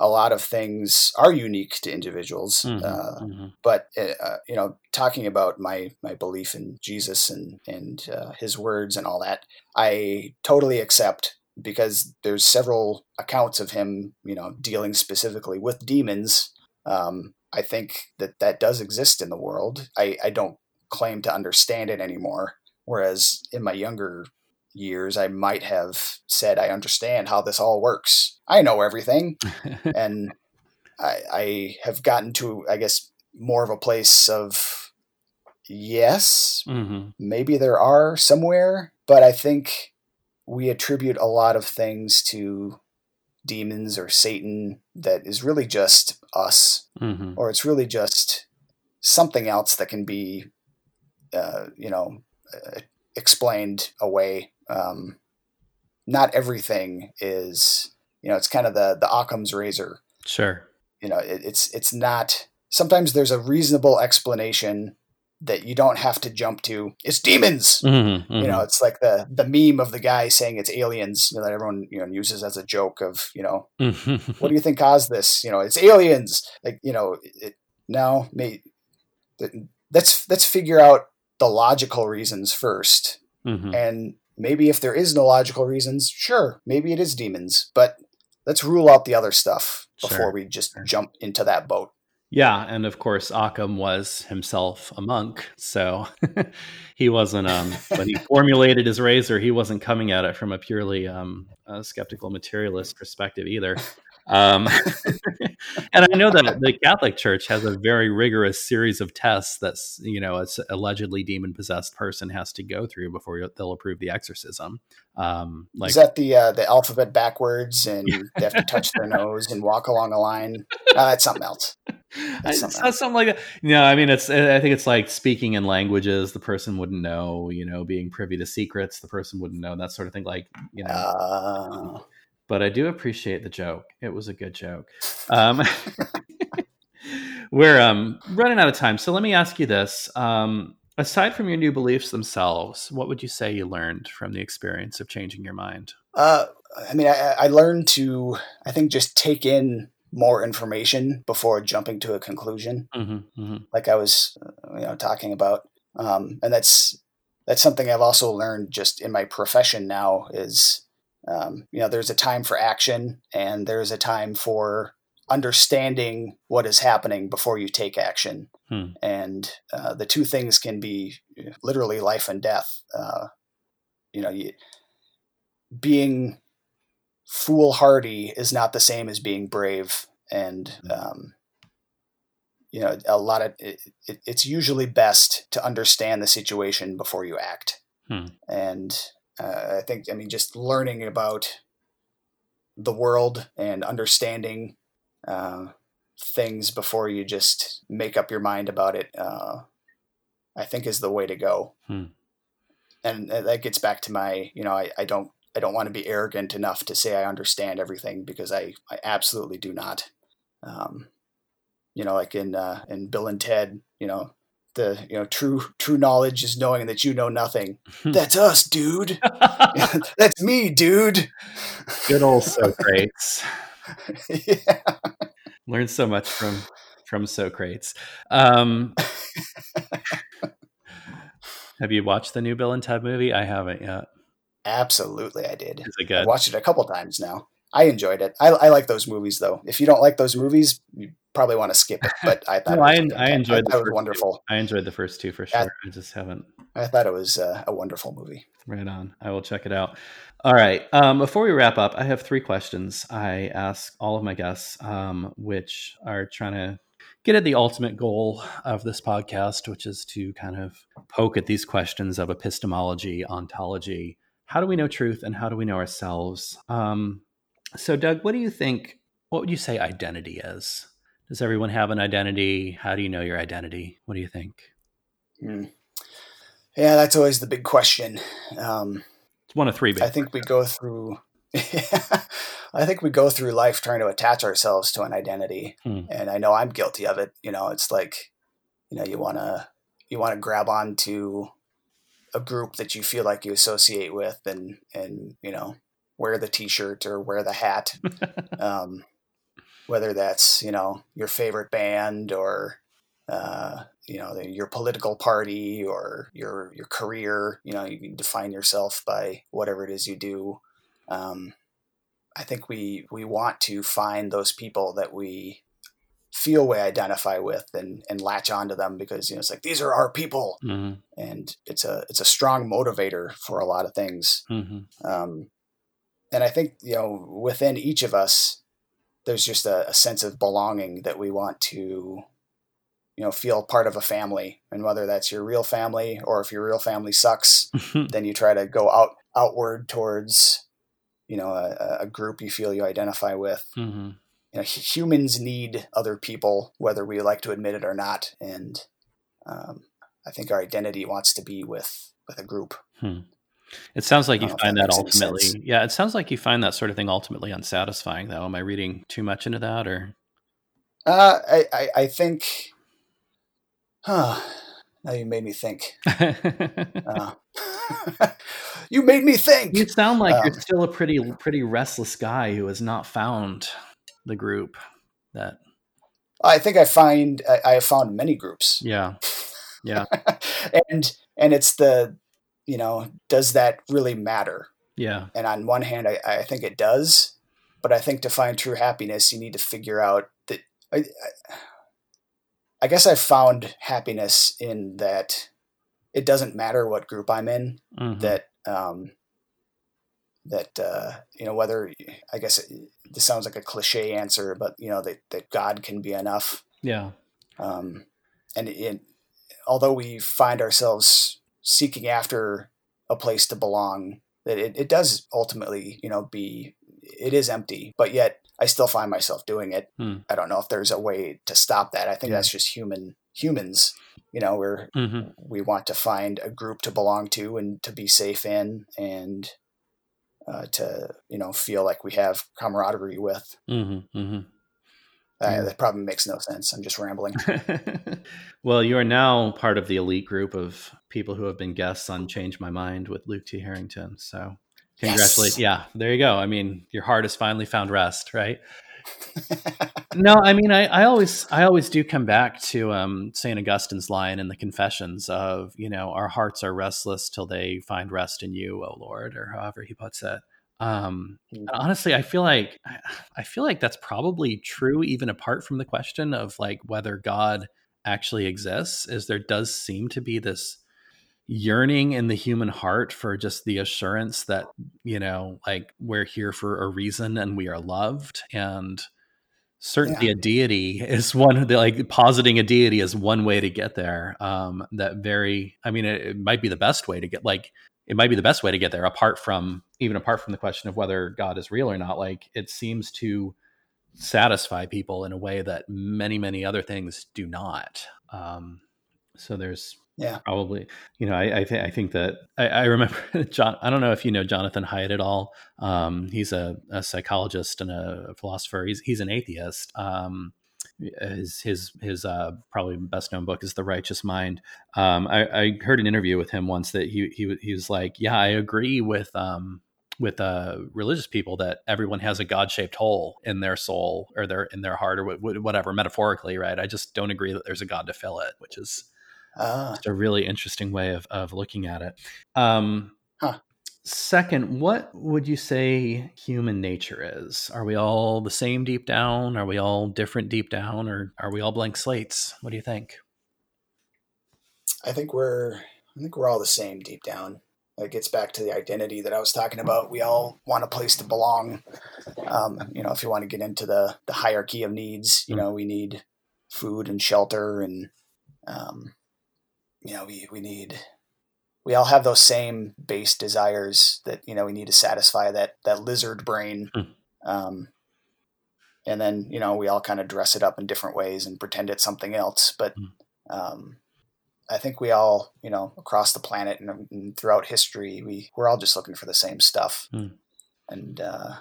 Speaker 1: a lot of things are unique to individuals.
Speaker 2: mhm,
Speaker 1: Uh,
Speaker 2: mhm.
Speaker 1: but uh, you know, talking about my my belief in Jesus and and uh, His words and all that, I totally accept because there's several accounts of him, you know, dealing specifically with demons. Um, I think that that does exist in the world. I, I don't claim to understand it anymore. Whereas in my younger years, I might have said I understand how this all works. I know everything and I, I have gotten to, I guess, more of a place of yes,
Speaker 2: Mhm.
Speaker 1: maybe there are somewhere, but I think we attribute a lot of things to demons or Satan that is really just us,
Speaker 2: Mhm.
Speaker 1: or it's really just something else that can be, uh, you know, uh, explained away. Um, not everything is, you know, it's kind of the the Occam's razor
Speaker 2: Sure.
Speaker 1: you know it, it's it's not sometimes there's a reasonable explanation that you don't have to jump to. It's demons.
Speaker 2: Mhm,
Speaker 1: you know it's like the the meme of the guy saying it's aliens you know, that everyone you know uses as a joke of you know
Speaker 2: Mhm.
Speaker 1: what do you think caused this? You know it's aliens. Like you know it, no may, let's let's figure out the logical reasons first.
Speaker 2: Mhm.
Speaker 1: and maybe if there is no logical reasons sure maybe it is demons but let's rule out the other stuff before
Speaker 2: Sure,
Speaker 1: we just
Speaker 2: sure.
Speaker 1: jump into that boat
Speaker 2: Yeah, and of course, Occam was himself a monk, so he wasn't. Um, when he formulated his razor, he wasn't coming at it from a purely um, skeptical materialist perspective either. Um, and I know that the Catholic Church has a very rigorous series of tests that's you know, it's allegedly demon possessed person has to go through before they'll approve the exorcism. Um, like
Speaker 1: is that the uh, the alphabet backwards and they have to touch their nose and walk along a line? Uh, that's something else.
Speaker 2: I,
Speaker 1: something
Speaker 2: something, something like that. No, I mean it's. I think it's like speaking in languages the person wouldn't know. You know, being privy to secrets the person wouldn't know. That sort of thing. Like you know.
Speaker 1: Uh,
Speaker 2: but I do appreciate the joke. It was a good joke. Um, we're um, running out of time, so let me ask you this: um, aside from your new beliefs themselves, what would you say you learned from the experience of changing your mind?
Speaker 1: uh, I mean, I, I learned to, I think, just take in more information before jumping to a conclusion.
Speaker 2: Mm-hmm, mm-hmm,
Speaker 1: like I was, uh, you know, talking about, um, and that's that's something I've also learned just in my profession now is, um, you know, there's a time for action and there's a time for understanding what is happening before you take action,
Speaker 2: Hmm.
Speaker 1: and uh, the two things can be literally life and death. Uh, you know, you, being foolhardy is not the same as being brave, and um, you know a lot of it, it, it's usually best to understand the situation before you act
Speaker 2: Hmm.
Speaker 1: and uh, i think i mean just learning about the world and understanding uh, things before you just make up your mind about it uh, i think is the way to go
Speaker 2: Hmm.
Speaker 1: and uh, that gets back to my you know i, I don't i don't want to be arrogant enough to say i understand everything because i i absolutely do not um, you know, like in uh, in Bill and Ted, you know, the you know true true knowledge is knowing that you know nothing. That's us, dude. That's me, dude.
Speaker 2: Good old Socrates.
Speaker 1: yeah.
Speaker 2: Learned so much from from Socrates. Um, have you watched the new Bill and Ted movie? I haven't yet.
Speaker 1: Absolutely, I did.
Speaker 2: Is it
Speaker 1: I
Speaker 2: good?
Speaker 1: watched it a couple times now. I enjoyed it. I, I like those movies, though. If you don't like those movies, you probably want to skip it. But I thought
Speaker 2: No, I, I enjoyed
Speaker 1: I it was
Speaker 2: first
Speaker 1: wonderful.
Speaker 2: Two. I enjoyed the first two for sure. I just haven't.
Speaker 1: I thought it was uh, a wonderful movie.
Speaker 2: Right on. I will check it out. All right. Um, before we wrap up, I have three questions I ask all of my guests, um, which are trying to get at the ultimate goal of this podcast, which is to kind of poke at these questions of epistemology, ontology. How do we know truth and how do we know ourselves? Um, so, Doug, what do you think what would you say identity is? Does everyone have an identity? How do you know your identity? What do you think?
Speaker 1: Hmm. Yeah, that's always the big question. Um,
Speaker 2: it's one of three.
Speaker 1: I think we go through. I think we go through life trying to attach ourselves to an identity, hmm. and I know I'm guilty of it. You know, it's like, you know, you want to you want to grab onto a group that you feel like you associate with, and and you know, wear the T-shirt or wear the hat. um, whether that's you know your favorite band or uh, you know the, your political party or your your career. You know you can define yourself by whatever it is you do. Um, I think we we want to find those people that we feel we identify with and and latch onto them because you know it's like these are our people mm-hmm. and it's a it's a strong motivator for a lot of things mm-hmm. um, and I think you know within each of us there's just a, a sense of belonging that we want to you know feel part of a family and whether that's your real family or if your real family sucks then you try to go out outward towards you know a, a group you feel you identify with mm-hmm. you know humans need other people whether we like to admit it or not and um, i think our identity wants to be with with a group
Speaker 2: hmm. It sounds like you find that, that ultimately, yeah. It sounds like you find that sort of thing ultimately unsatisfying, though. Am I reading too much into that, or?
Speaker 1: Uh, I, I, I think. Huh. Now you made me think. uh, you made me think.
Speaker 2: You sound like um, you're still a pretty, pretty restless guy who has not found the group that.
Speaker 1: I think I find I, I have found many groups.
Speaker 2: Yeah, yeah,
Speaker 1: and and it's the you know, does that really matter?
Speaker 2: Yeah.
Speaker 1: And on one hand, I, I think it does, but I think to find true happiness, you need to figure out that. I, I, I guess I found happiness in that it doesn't matter what group I'm in. Mm-hmm. That um, that uh, you know whether I guess it, this sounds like a cliche answer, but you know that that God can be enough.
Speaker 2: Yeah.
Speaker 1: Um, and it, although we find ourselves seeking after a place to belong that it, it does ultimately you know be it is empty but yet i still find myself doing it hmm. i don't know if there's a way to stop that i think yeah. that's just human humans you know we're mm-hmm. we want to find a group to belong to and to be safe in and uh, to you know feel like we have camaraderie with mm-hmm. Mm-hmm. Uh, that probably makes no sense. I'm just rambling.
Speaker 2: well, you are now part of the elite group of people who have been guests on Change My Mind with Luke T. Harrington. So, congratulations. Yes. Yeah, there you go. I mean, your heart has finally found rest, right? no, I mean, I, I always, I always do come back to um, Saint Augustine's line in the Confessions of, you know, our hearts are restless till they find rest in you, O Lord, or however he puts it. Um, mm. honestly, I feel like I feel like that's probably true, even apart from the question of like whether God actually exists. Is there does seem to be this yearning in the human heart for just the assurance that you know, like we're here for a reason and we are loved, and certainly yeah. a deity is one the, like positing a deity is one way to get there um that very i mean it, it, might be the best way to get like it might be the best way to get there apart from even apart from the question of whether god is real or not like it seems to satisfy people in a way that many many other things do not. Um, so there's
Speaker 1: yeah.
Speaker 2: probably you know i I, th- I think that I, I, remember john i don't know if you know jonathan haidt at all. Um, he's a, a, psychologist and a philosopher. He's, he's an atheist. Um, his his his uh, probably best known book is The Righteous Mind. Um, I, I, heard an interview with him once that he he he was like, yeah, I agree with um, with uh, religious people that everyone has a God shaped hole in their soul or their in their heart or whatever metaphorically, right? I just don't agree that there's a God to fill it, which is just a really interesting way of of looking at it. Um. Second, what would you say human nature is? Are we all the same deep down? Are we all different deep down? Or are we all blank slates? What do you think?
Speaker 1: I think we're I think we're all the same deep down. It gets back to the identity that I was talking about. We all want a place to belong. Um, you know, if you want to get into the the hierarchy of needs, you mm. know, we need food and shelter, and um, you know, we we need we all have those same base desires that you know we need to satisfy that that lizard brain mm. um, and then you know we all kind of dress it up in different ways and pretend it's something else. But
Speaker 2: Mm.
Speaker 1: um, I think we all, you know, across the planet and, and throughout history, we we're all just looking for the same stuff,
Speaker 2: Mm.
Speaker 1: and uh,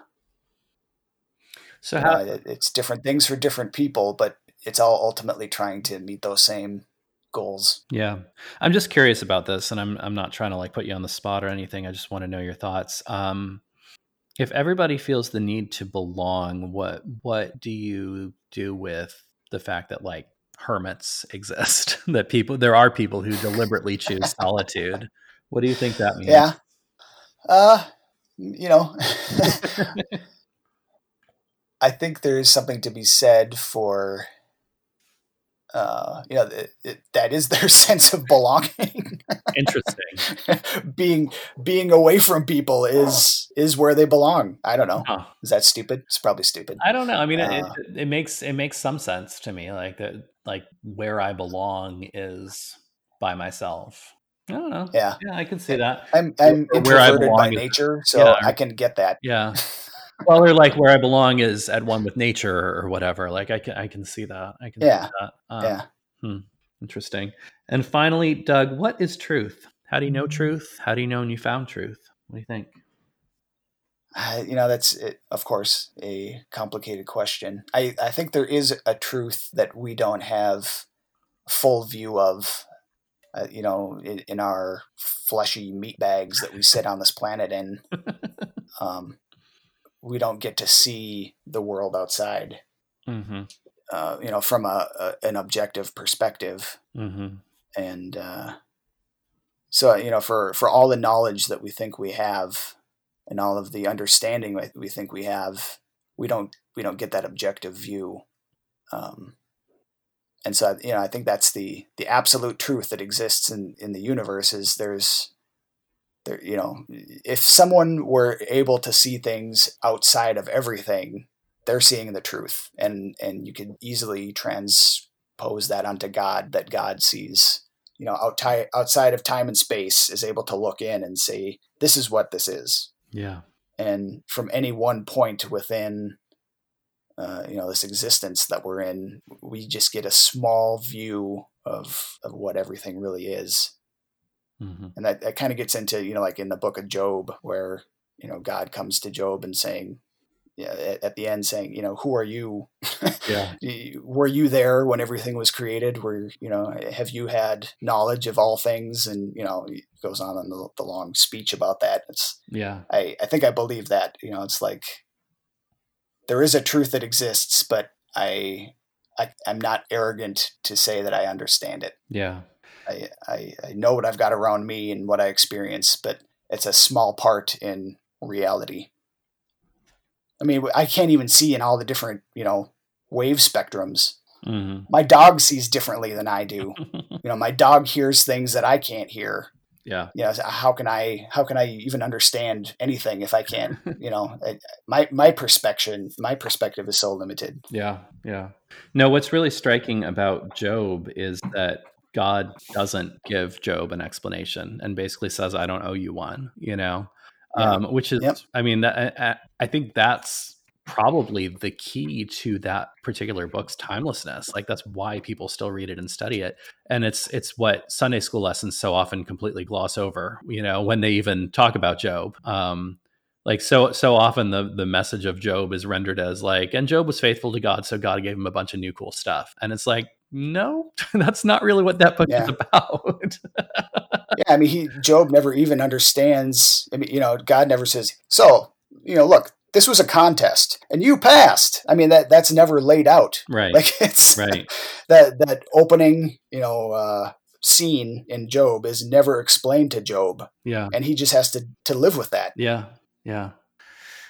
Speaker 2: So how
Speaker 1: it, it's different things for different people, but it's all ultimately trying to meet those same goals.
Speaker 2: Yeah. I'm just curious about this and I'm I'm not trying to like put you on the spot or anything. I just want to know your thoughts. Um if everybody feels the need to belong, what what do you do with the fact that like hermits exist? that people there are people who deliberately choose solitude. What do you think that means?
Speaker 1: Yeah. Uh, you know, I think there is something to be said for, uh, you know, it, it, that is their sense of belonging.
Speaker 2: Interesting.
Speaker 1: being being away from people is is where they belong. I don't know.
Speaker 2: Huh.
Speaker 1: Is that stupid? It's probably stupid.
Speaker 2: I don't know. I mean, it,
Speaker 1: Uh,
Speaker 2: it, it makes it makes some sense to me. Like that, like where I belong is by myself. I don't know.
Speaker 1: Yeah,
Speaker 2: Yeah, I can see that.
Speaker 1: I'm I'm
Speaker 2: Or where I
Speaker 1: introverted by nature, so
Speaker 2: Yeah.
Speaker 1: I can get that.
Speaker 2: Yeah. Well, or like where I belong is at one with nature or whatever. Like I can I can see that. I can
Speaker 1: Yeah.
Speaker 2: see that. Um,
Speaker 1: Yeah.
Speaker 2: Interesting. And finally, Doug, what is truth? How do you know truth? How do you know when you found truth? What do you think?
Speaker 1: Uh, you know that's it, of course a complicated question I, I think there is a truth that we don't have full view of uh, you know in, in our fleshy meat bags that we sit on this planet in um, we don't get to see the world outside
Speaker 2: Mm-hmm.
Speaker 1: uh, you know from a, a an objective perspective
Speaker 2: Mm-hmm.
Speaker 1: and uh, so you know for for all the knowledge that we think we have and all of the understanding that we think we have we don't we don't get that objective view um, and so you know i think that's the the absolute truth that exists in in the universe is there's there you know if someone were able to see things outside of everything they're seeing the truth and and you could easily transpose that onto god that god sees you know outside outside of time and space is able to look in and say this is what this is
Speaker 2: Yeah.
Speaker 1: and from any one point within uh, you know this existence that we're in we just get a small view of of what everything really is
Speaker 2: Mm-hmm.
Speaker 1: and that, that kind of gets into you know like in the book of job where you know god comes to job and saying yeah, at, at the end saying you know who are you
Speaker 2: Yeah.
Speaker 1: Were you there when everything was created were you know have you had knowledge of all things and you know he goes on in the, the long speech about that it's
Speaker 2: Yeah.
Speaker 1: I, I think I believe that. You know, it's like there is a truth that exists, but I, I I'm not arrogant to say that I understand it.
Speaker 2: Yeah.
Speaker 1: I, I, I know what I've got around me and what I experience, but it's a small part in reality. I mean, I can't even see in all the different, you know, wave spectrums.
Speaker 2: Mm-hmm.
Speaker 1: My dog sees differently than I do. You know, my dog hears things that I can't hear
Speaker 2: yeah.
Speaker 1: you know how can i how can i even understand anything if i can't you know my my perspective my perspective is so limited
Speaker 2: Yeah, yeah. No, what's really striking about Job is that God doesn't give Job an explanation and basically says, "I don't owe you one," you know,
Speaker 1: Yeah.
Speaker 2: um, which is,
Speaker 1: Yep.
Speaker 2: I mean, that I, I think that's probably the key to that particular book's timelessness. Like that's why people still read it and study it, and it's it's what Sunday school lessons so often completely gloss over. You know, when they even talk about Job. Um, like so so often the the message of job is rendered as like and job was faithful to god so god gave him a bunch of new cool stuff and it's like no that's not really what that book is about.
Speaker 1: Yeah i mean he job never even understands i mean you know god never says so you know look this was a contest and you passed. I mean that that's never laid out.
Speaker 2: Right.
Speaker 1: Like it's
Speaker 2: right.
Speaker 1: that that opening you know uh scene in job is never explained to job.
Speaker 2: Yeah.
Speaker 1: And he just has to to live with that.
Speaker 2: Yeah yeah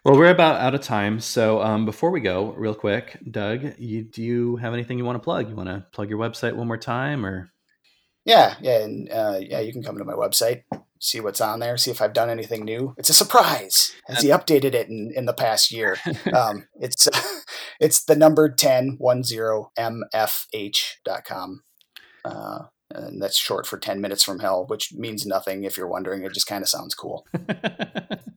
Speaker 2: well we're about out of time so um, before we go real quick doug you do you have anything you want to plug you want to plug your website one more time or
Speaker 1: Yeah, yeah, and uh, yeah, you can come to my website, see what's on there, see if I've done anything new. It's a surprise. Has he updated it in, in the past year? Um, it's it's the number 10 mfh.com. Uh, and that's short for 10 minutes from hell, which means nothing if you're wondering. It just kind of sounds cool.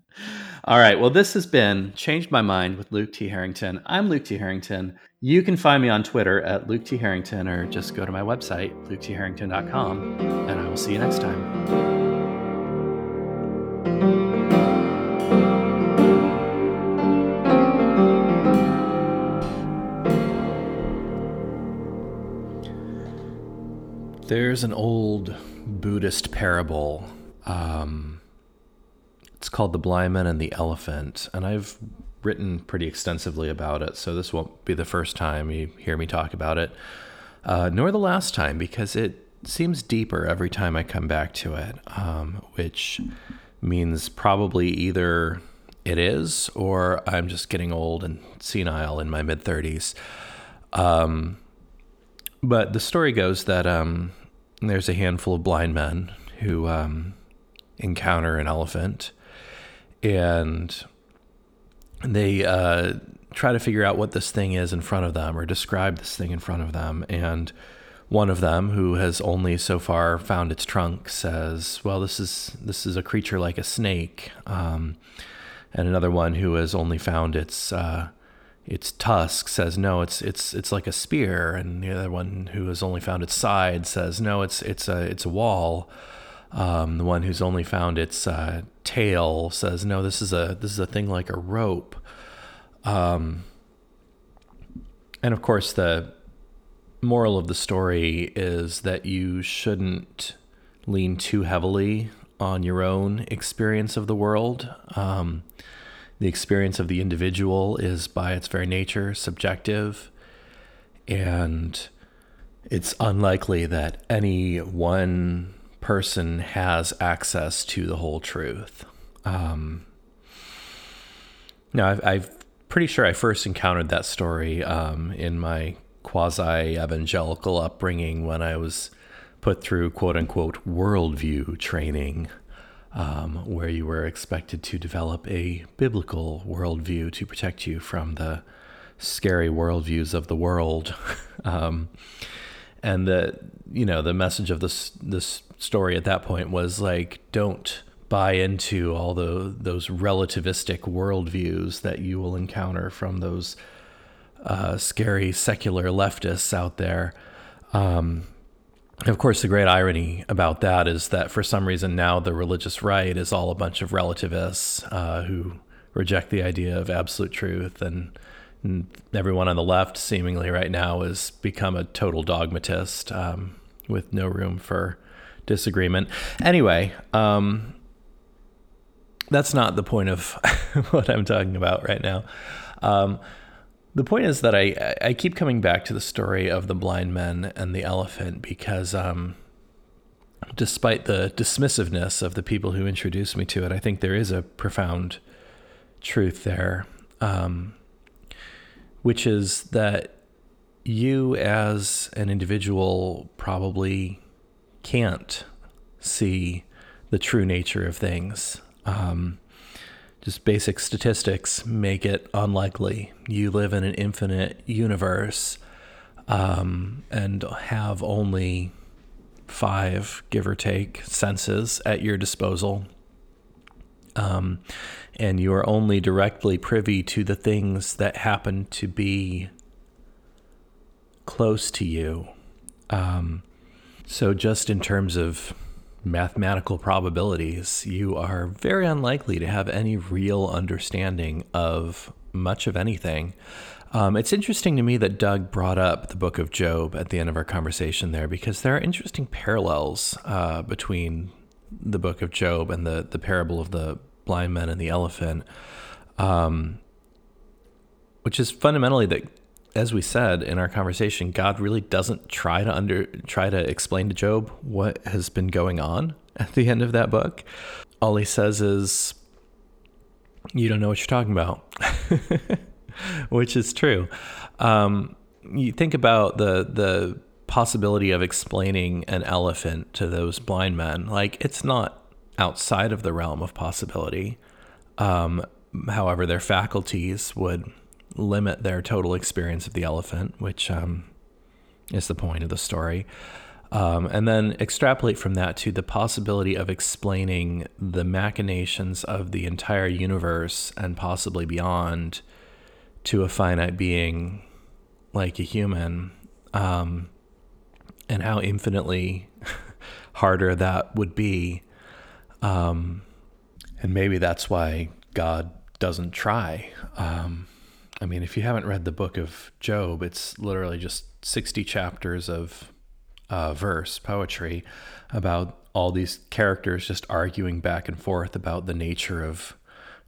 Speaker 3: All right. Well, this has been Changed My Mind with Luke T. Harrington. I'm Luke T. Harrington. You can find me on Twitter at Luke T. Harrington or just go to my website, luketharrington.com, and I will see you next time.
Speaker 2: There's an old Buddhist parable. Um, it's called The Blind Man and the Elephant, and I've written pretty extensively about it, so this won't be the first time you hear me talk about it, uh, nor the last time, because it seems deeper every time I come back to it, um, which means probably either it is or I'm just getting old and senile in my mid 30s. Um, but the story goes that um, there's a handful of blind men who um, encounter an elephant and they uh, try to figure out what this thing is in front of them or describe this thing in front of them. And one of them, who has only so far found its trunk, says, "Well, this is this is a creature like a snake." Um, and another one who has only found its uh, its tusk says no it's it's it's like a spear and the other one who has only found its side says no it's it's a it's a wall um, the one who's only found its uh, tail says no this is a this is a thing like a rope um, and of course the moral of the story is that you shouldn't lean too heavily on your own experience of the world um, the experience of the individual is, by its very nature, subjective. And it's unlikely that any one person has access to the whole truth. Um, now, I've, I've pretty sure I first encountered that story um, in my quasi evangelical upbringing when I was put through quote unquote worldview training um, where you were expected to develop a biblical worldview to protect you from the scary worldviews of the world. um, and the you know the message of this this story at that point was like don't buy into all the those relativistic worldviews that you will encounter from those uh, scary secular leftists out there. Um, of course, the great irony about that is that for some reason now the religious right is all a bunch of relativists uh, who reject the idea of absolute truth, and, everyone on the left, seemingly right now, has become a total dogmatist um, with no room for disagreement. Anyway, um, that's not the point of what I'm talking about right now. Um, the point is that I I keep coming back to the story of the blind men and the elephant because um, despite the dismissiveness of the people who introduced me to it, I think there is a profound truth there, um, which is that you as an individual probably can't see the true nature of things. Um, just basic statistics make it unlikely. You live in an infinite universe um, and have only five, give or take, senses at your disposal. Um, and you are only directly privy to the things that happen to be close to you. Um, so, just in terms of mathematical probabilities, you are very unlikely to have any real understanding of much of anything. Um, it's interesting to me that Doug brought up the book of Job at the end of our conversation there because there are interesting parallels uh, between the book of Job and the, the parable of the blind men and the elephant, um, which is fundamentally that as we said in our conversation, God really doesn't try to under try to explain to Job what has been going on at the end of that book. All he says is, "You don't know what you're talking about," which is true. Um, you think about the the possibility of explaining an elephant to those blind men, like it's not outside of the realm of possibility. Um, however, their faculties would limit their total experience of the elephant, which um, is the point of the story. Um, and then extrapolate from that to the possibility of explaining the machinations of the entire universe and possibly beyond to a finite being like a human, um, and how infinitely harder that would be. Um, and maybe that's why God doesn't try. Um, I mean, if you haven't read the book of Job, it's literally just 60 chapters of uh, verse poetry about all these characters just arguing back and forth about the nature of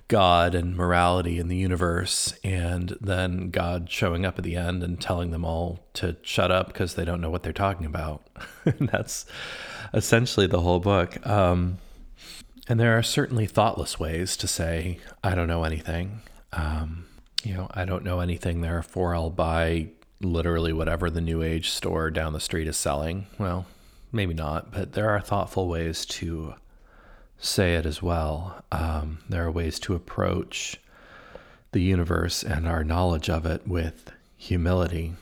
Speaker 2: God and morality in the universe, and then God showing up at the end and telling them all to shut up because they don't know what they're talking about. that's essentially the whole book. Um, and there are certainly thoughtless ways to say, I don't know anything. Um, you know, I don't know anything, therefore I'll buy literally whatever the new age store down the street is selling. Well, maybe not, but there are thoughtful ways to say it as well. Um, there are ways to approach the universe and our knowledge of it with humility.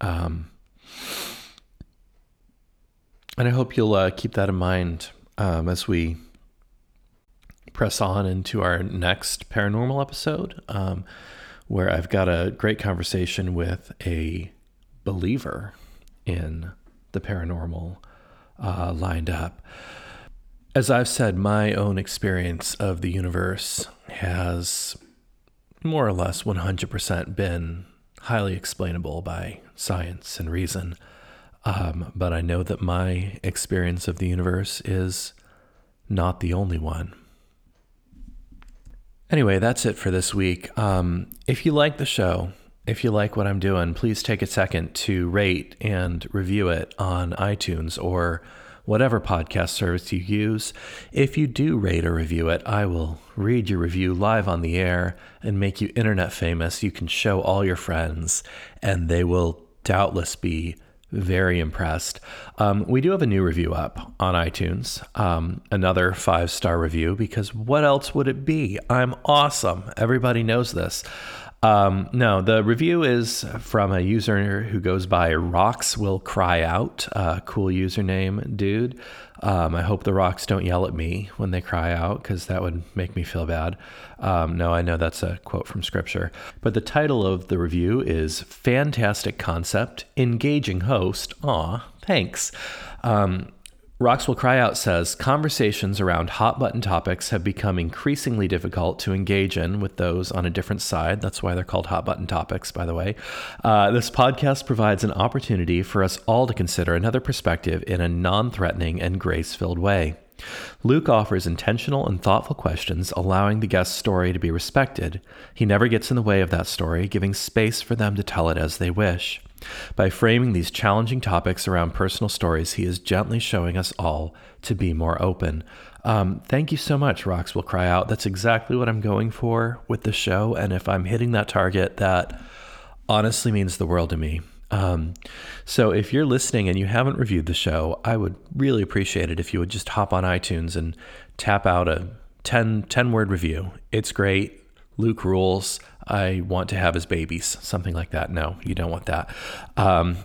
Speaker 2: Um, and I hope you'll uh, keep that in mind um, as we press on into our next paranormal episode. Um, where I've got a great conversation with a believer in the paranormal uh, lined up. As I've said, my own experience of the universe has more or less 100% been highly explainable by science and reason. Um, but I know that my experience of the universe is not the only one. Anyway, that's it for this week. Um, if you like the show, if you like what I'm doing, please take a second to rate and review it on iTunes or whatever podcast service you use. If you do rate or review it, I will read your review live on the air and make you internet famous. You can show all your friends, and they will doubtless be very impressed. Um, we do have a new review up on iTunes, um, another five star review, because what else would it be? I'm awesome. Everybody knows this. Um, no, the review is from a user who goes by Rocks Will Cry Out. Uh, cool username, dude. Um, I hope the rocks don't yell at me when they cry out because that would make me feel bad. Um, no, I know that's a quote from scripture. But the title of the review is Fantastic Concept, Engaging Host. Aw, thanks. Um, Rocks Will Cry Out says conversations around hot button topics have become increasingly difficult to engage in with those on a different side. That's why they're called hot button topics, by the way. Uh, this podcast provides an opportunity for us all to consider another perspective in a non threatening and grace filled way. Luke offers intentional and thoughtful questions, allowing the guest's story to be respected. He never gets in the way of that story, giving space for them to tell it as they wish. By framing these challenging topics around personal stories, he is gently showing us all to be more open. Um, thank you so much, Rocks Will Cry Out. That's exactly what I'm going for with the show. And if I'm hitting that target, that honestly means the world to me. Um, so if you're listening and you haven't reviewed the show, I would really appreciate it if you would just hop on iTunes and tap out a 10, 10 word review. It's great. Luke rules. I want to have as babies, something like that. No, you don't want that. Um,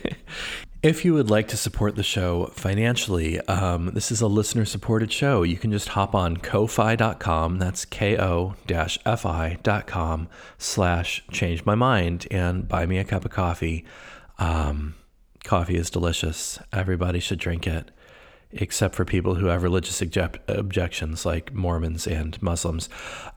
Speaker 2: if you would like to support the show financially, um, this is a listener supported show. You can just hop on ko-fi.com, that's ko fi.com slash change my mind and buy me a cup of coffee. Um, coffee is delicious. Everybody should drink it except for people who have religious object- objections like Mormons and Muslims.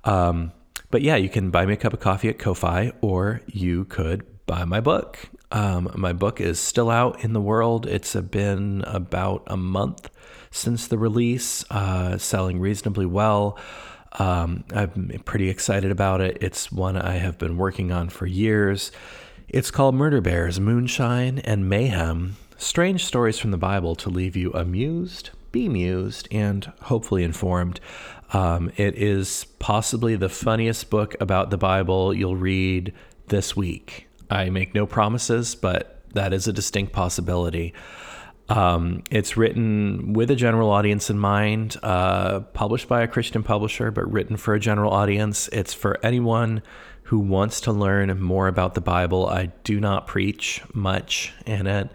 Speaker 2: Um, but yeah, you can buy me a cup of coffee at Ko-Fi, or you could buy my book. Um, my book is still out in the world. It's been about a month since the release, uh, selling reasonably well. Um, I'm pretty excited about it. It's one I have been working on for years. It's called Murder Bears, Moonshine, and Mayhem Strange Stories from the Bible to leave you amused, bemused, and hopefully informed. Um, it is possibly the funniest book about the Bible you'll read this week. I make no promises, but that is a distinct possibility. Um, it's written with a general audience in mind, uh, published by a Christian publisher, but written for a general audience. It's for anyone who wants to learn more about the Bible. I do not preach much in it.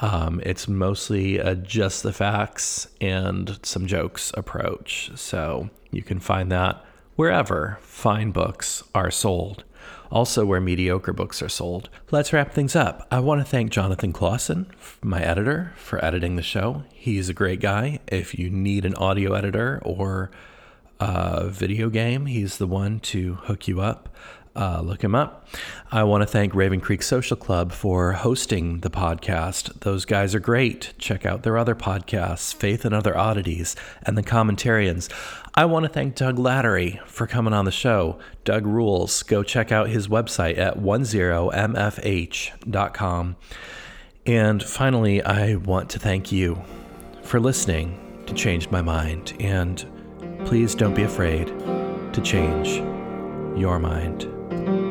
Speaker 2: Um, it's mostly a just the facts and some jokes approach. So you can find that wherever fine books are sold. Also, where mediocre books are sold. Let's wrap things up. I want to thank Jonathan Clausen, my editor, for editing the show. He's a great guy. If you need an audio editor or a video game, he's the one to hook you up uh, look him up. I want to thank Raven Creek Social Club for hosting the podcast. Those guys are great. Check out their other podcasts, Faith and Other Oddities, and The Commentarians. I want to thank Doug Lattery for coming on the show. Doug rules. Go check out his website at 10mfh.com. And finally, I want to thank you for listening to Change My Mind. And please don't be afraid to change your mind. Thank you.